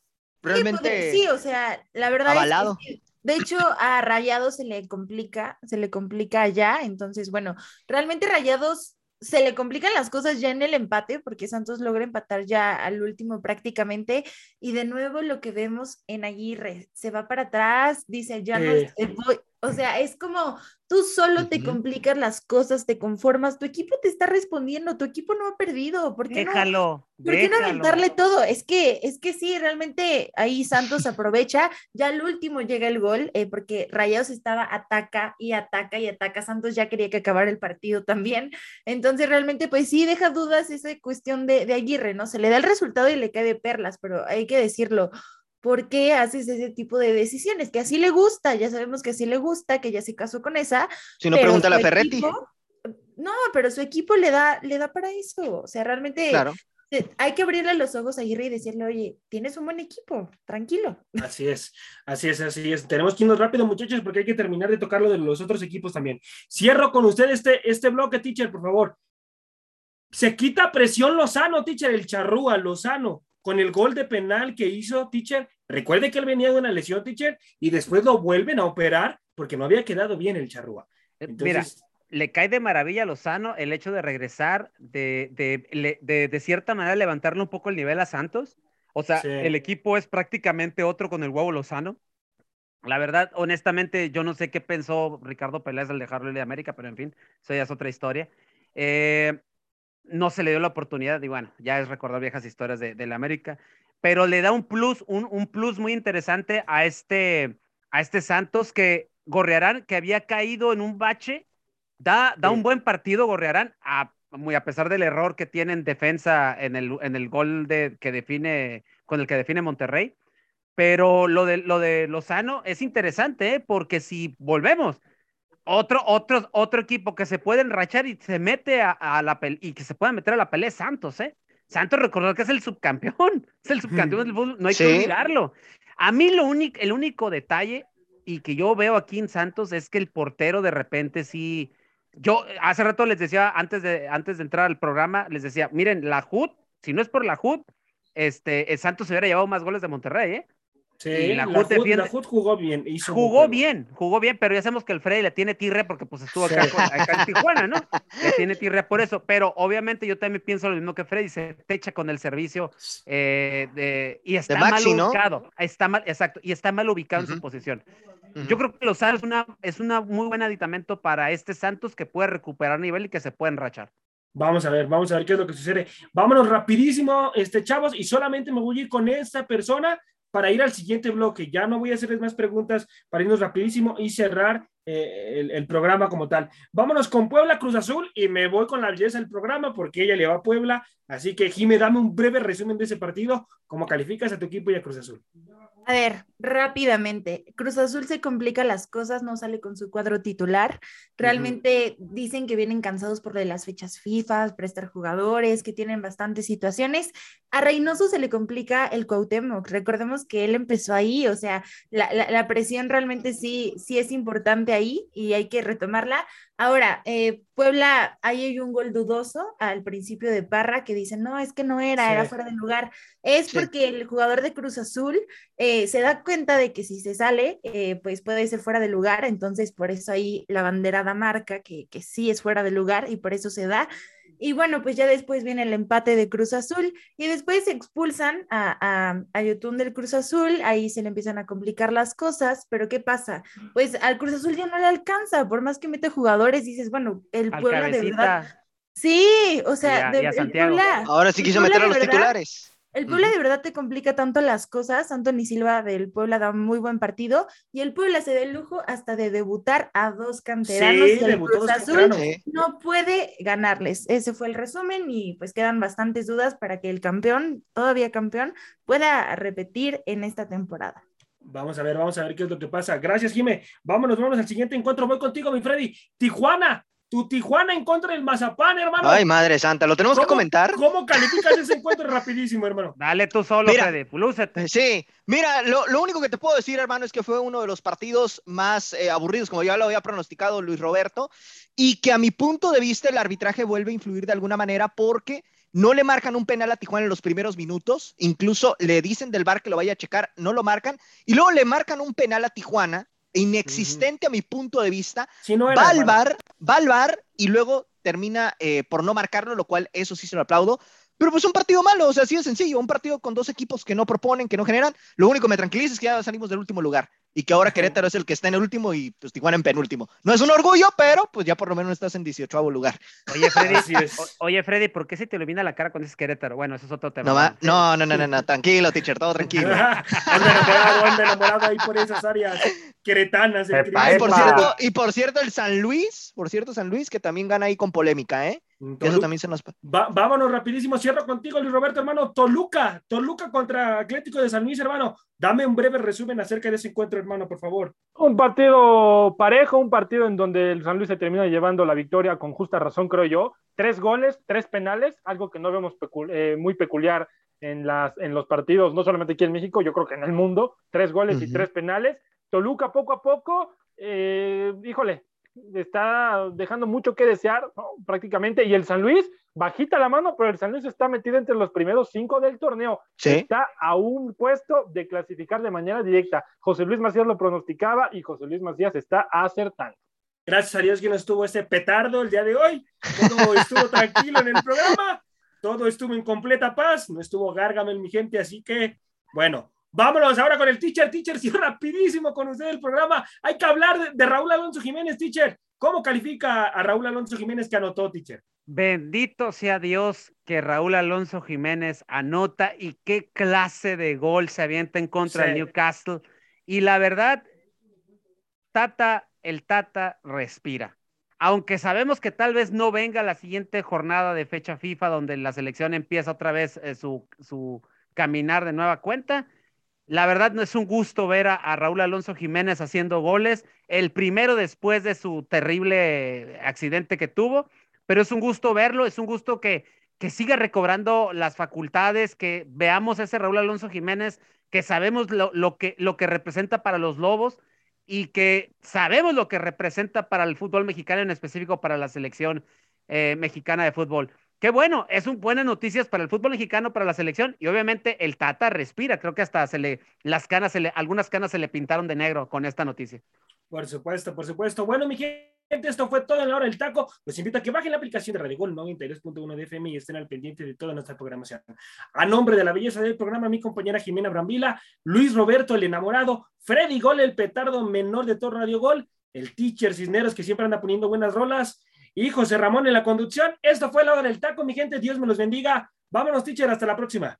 realmente. pues, sí, o sea, la verdad avalado. es que sí. de hecho a Rayados se le complica, se le complica allá, entonces bueno, realmente Rayados se le complican las cosas ya en el empate porque Santos logra empatar ya al último prácticamente y de nuevo lo que vemos en Aguirre se va para atrás, dice ya no Sí. estoy- voy", o sea, es como tú solo te complicas las cosas, te conformas, tu equipo te está respondiendo, tu equipo no ha perdido, ¿por qué no? Déjalo. ¿Por qué no déjalo. aventarle todo? Es que, es que sí, realmente ahí Santos aprovecha. Ya al último llega el gol, eh, porque Rayados estaba ataca y ataca y ataca. Santos ya quería que acabara el partido también. Entonces, realmente, pues sí, deja dudas esa cuestión de, de Aguirre, ¿no? Se le da el resultado y le cae de perlas, pero hay que decirlo. ¿Por qué haces ese tipo de decisiones? Que así le gusta, ya sabemos que así le gusta, que ya se casó con esa. Si no, pero pregúntale a su Ferretti. equipo- no, pero su equipo le da, le da para eso. O sea, realmente Claro. hay que abrirle los ojos a Aguirre y decirle, oye, tienes un buen equipo, tranquilo. Así es, así es, así es. Tenemos que irnos rápido, muchachos, porque hay que terminar de tocar lo de los otros equipos también. Cierro con usted este, este bloque, teacher, por favor. Se quita presión Lozano, teacher, el charrúa, Lozano. Con el gol de penal que hizo Teacher. Recuerde que él venía de una lesión, Teacher, y después lo vuelven a operar porque no había quedado bien el charrúa. Eh, Mira, Entonces, le cae de maravilla a Lozano el hecho de regresar, de, de, de, de cierta manera levantarle un poco el nivel a Santos. O sea, Sí. el equipo es prácticamente otro con el huevo Lozano. La verdad, honestamente, yo no sé qué pensó Ricardo Peláez al dejarlo de América, pero en fin, eso ya es otra historia. Eh, no se le dio la oportunidad y bueno, ya es recordar viejas historias de, de la América, pero le da un plus, un, un plus muy interesante a este, a este Santos que Gorrearán, que había caído en un bache, da, da Sí. un buen partido Gorrearán, a, muy a pesar del error que tiene en defensa en el, en el gol de, que define, con el que define Monterrey. Pero lo de, lo de Lozano es interesante, ¿eh? porque si volvemos, otro, otro, otro equipo que se puede enrachar y se mete a, a la y que se pueda meter a la pelea es Santos, ¿eh? Santos, recordar que es el subcampeón, es el subcampeón del fútbol, no hay Sí. que olvidarlo. A mí lo único, el único detalle y que yo veo aquí en Santos es que el portero de repente sí. Yo hace rato les decía, antes de, antes de entrar al programa, les decía, miren, la HUD, si no es por la HUD, este, el Santos se hubiera llevado más goles de Monterrey, ¿eh? Sí, y la la, Hood Hood, defiende- la Hood jugó bien. hizo Jugó bien, jugó bien, pero ya sabemos que el Freddy le tiene tirre porque pues estuvo acá, Sí. con- acá en Tijuana, ¿no? Le tiene tirre por eso, pero obviamente yo también pienso lo mismo que Freddy, se techa con el servicio eh, de, y está Maxi, mal ¿no? ubicado, está mal, exacto, y está mal ubicado en su posición. Yo creo que Lozano es una, es una muy buen aditamento para este Santos que puede recuperar nivel y que se puede enrachar. Vamos a ver, vamos a ver qué es lo que sucede. Vámonos rapidísimo, este, chavos, y solamente me voy a ir con esta persona para ir al siguiente bloque. Ya no voy a hacerles más preguntas para irnos rapidísimo y cerrar eh, el, programa como tal. Vámonos con Puebla Cruz Azul y me voy con la belleza del programa porque ella le va a Puebla. Así que, Jime, dame un breve resumen de ese partido. ¿Cómo calificas a tu equipo y a Cruz Azul? A ver, rápidamente. Cruz Azul se complica las cosas, no sale con su cuadro titular. Realmente dicen que vienen cansados por las fechas FIFA, prestar jugadores, que tienen bastantes situaciones. A Reynoso se le complica el Cuauhtémoc. Recordemos que él empezó ahí, o sea, la, la- la presión realmente sí, sí es importante ahí y hay que retomarla. Ahora, eh, Puebla, ahí hay un gol dudoso al principio de Parra que dicen, no, es que no era, Sí. era fuera de lugar. Es Sí. porque el jugador de Cruz Azul eh, se da cuenta de que si se sale, eh, pues puede ser fuera de lugar, entonces por eso ahí la banderada marca que, que sí es fuera de lugar y por eso se da. Y bueno, pues ya después viene el empate de Cruz Azul y después se expulsan a, a, a Yotun del Cruz Azul, ahí se le empiezan a complicar las cosas, pero ¿qué pasa? Pues al Cruz Azul ya no le alcanza, por más que mete jugadores, dices, bueno, el Al Puebla de verdad. Sí, o Y sea, a- de, y a el. Puebla- Ahora sí quiso Puebla meter a los verdad- titulares. El Puebla de verdad te complica tanto las cosas. Anthony Silva del Puebla da muy buen partido y el Puebla se da el lujo hasta de debutar a dos canteranos Sí, y el Cruz dos Azul no puede ganarles. Ese fue el resumen y pues quedan bastantes dudas para que el campeón, todavía campeón, pueda repetir en esta temporada. Vamos a ver, vamos a ver qué es lo que pasa. Gracias, Jime. Vámonos, vámonos al siguiente encuentro. Voy contigo, mi Freddy. Tijuana, tu Tijuana en contra del Mazapán, hermano. Ay, madre santa, ¿lo tenemos que ¿Cómo- comentar? ¿Cómo calificas ese encuentro rapidísimo, hermano? dale tú solo, Mira. Freddy, lúcete. Sí, mira, lo, lo único que te puedo decir, hermano, es que fue uno de los partidos más eh, aburridos, como ya lo había pronosticado Luis Roberto, y que a mi punto de vista el arbitraje vuelve a influir de alguna manera porque no le marcan un penal a Tijuana en los primeros minutos, incluso le dicen del bar que lo vaya a checar, no lo marcan, y luego le marcan un penal a Tijuana, inexistente a mi punto de vista, Si no era. va al hermano. bar, va al bar y luego termina eh, por no marcarlo, lo cual eso sí se lo aplaudo. Pero pues un partido malo, o sea, así de sencillo, un partido con dos equipos que no proponen, que no generan. Lo único que me tranquiliza es que ya salimos del último lugar y que ahora Querétaro es el que está en el último y pues Tijuana en penúltimo. No es un orgullo, pero pues ya por lo menos estás en 18 lugar. Oye, Freddy, o- oye, Freddy, ¿por qué se te ilumina la cara cuando dices Querétaro? Bueno, eso es otro tema. No, va- ¿no? no, no, no, no, tranquilo, teacher, todo tranquilo. anda enamorado, anda enamorado ahí por esas áreas queretanas. el Epa, y por cierto, y por cierto, el San Luis, por cierto, San Luis, que también gana ahí con polémica, ¿eh? Eso también se nos... Va- vámonos rapidísimo, cierro contigo, Luis Roberto, hermano. Toluca, Toluca contra Atlético de San Luis, hermano. Dame un breve resumen acerca de ese encuentro, hermano, por favor. Un partido parejo, un partido en donde el San Luis se termina llevando la victoria con justa razón, creo yo. Tres goles, tres penales, algo que no vemos pecu- eh, muy peculiar en, las, en los partidos, no solamente aquí en México, yo creo que en el mundo. Tres goles y tres penales. Toluca poco a poco, eh, híjole, está dejando mucho que desear, ¿no? prácticamente, y el San Luis, bajita la mano, pero el San Luis está metido entre los primeros cinco del torneo. Sí. Está a un puesto de clasificar de manera directa. José Luis Macías lo pronosticaba y José Luis Macías está acertando. Gracias a Dios que no estuvo ese petardo el día de hoy. Todo estuvo tranquilo en el programa. Todo estuvo en completa paz. No estuvo Gargamel, mi gente. Así que, bueno, vámonos ahora con el teacher. Teacher, sí, rapidísimo con usted el programa. Hay que hablar de, de Raúl Alonso Jiménez, teacher. ¿Cómo califica a Raúl Alonso Jiménez que anotó, teacher? Bendito sea Dios que Raúl Alonso Jiménez anota y qué clase de gol se avienta en contra Sí. del Newcastle. Y la verdad, Tata, el Tata respira. Aunque sabemos que tal vez no venga la siguiente jornada de fecha FIFA donde la selección empieza otra vez eh, su, su caminar de nueva cuenta. La verdad no es un gusto ver a, Raúl Alonso Jiménez haciendo goles, el primero después de su terrible accidente que tuvo pero es un gusto verlo, es un gusto que, que siga recobrando las facultades, que veamos ese Raúl Alonso Jiménez, que sabemos lo, lo que, lo que representa para los Lobos y que sabemos lo que representa para el fútbol mexicano, en específico para la selección eh, mexicana de fútbol. Qué bueno, es un buenas noticias para el fútbol mexicano, para la selección, y obviamente el Tata respira, creo que hasta se le, las canas, se le, algunas canas se le pintaron de negro con esta noticia. Por supuesto, por supuesto. Bueno, mi gente, esto fue todo en la hora del taco. Los invito a que bajen la aplicación de Radio Gol 92.1 de FM y estén al pendiente de toda nuestra programación. A nombre de la belleza del programa, mi compañera Jimena Brambila, Luis Roberto, el enamorado, Freddy Gol, el petardo menor de todo Radio Gol, el teacher Cisneros, que siempre anda poniendo buenas rolas, y José Ramón en la conducción. Esto fue la hora del taco, mi gente. Dios me los bendiga. Vámonos, teacher, hasta la próxima.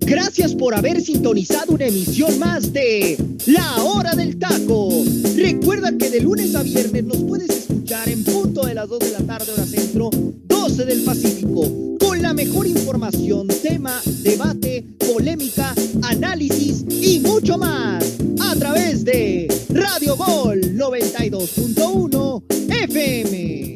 Gracias por haber sintonizado una emisión más de La Hora del Taco. Recuerda que de lunes a viernes nos puedes escuchar en punto de las 2 de la tarde hora centro, 12 del Pacífico, con la mejor información, tema, debate, polémica, análisis y mucho más a través de Radio Gol 92.1 FM.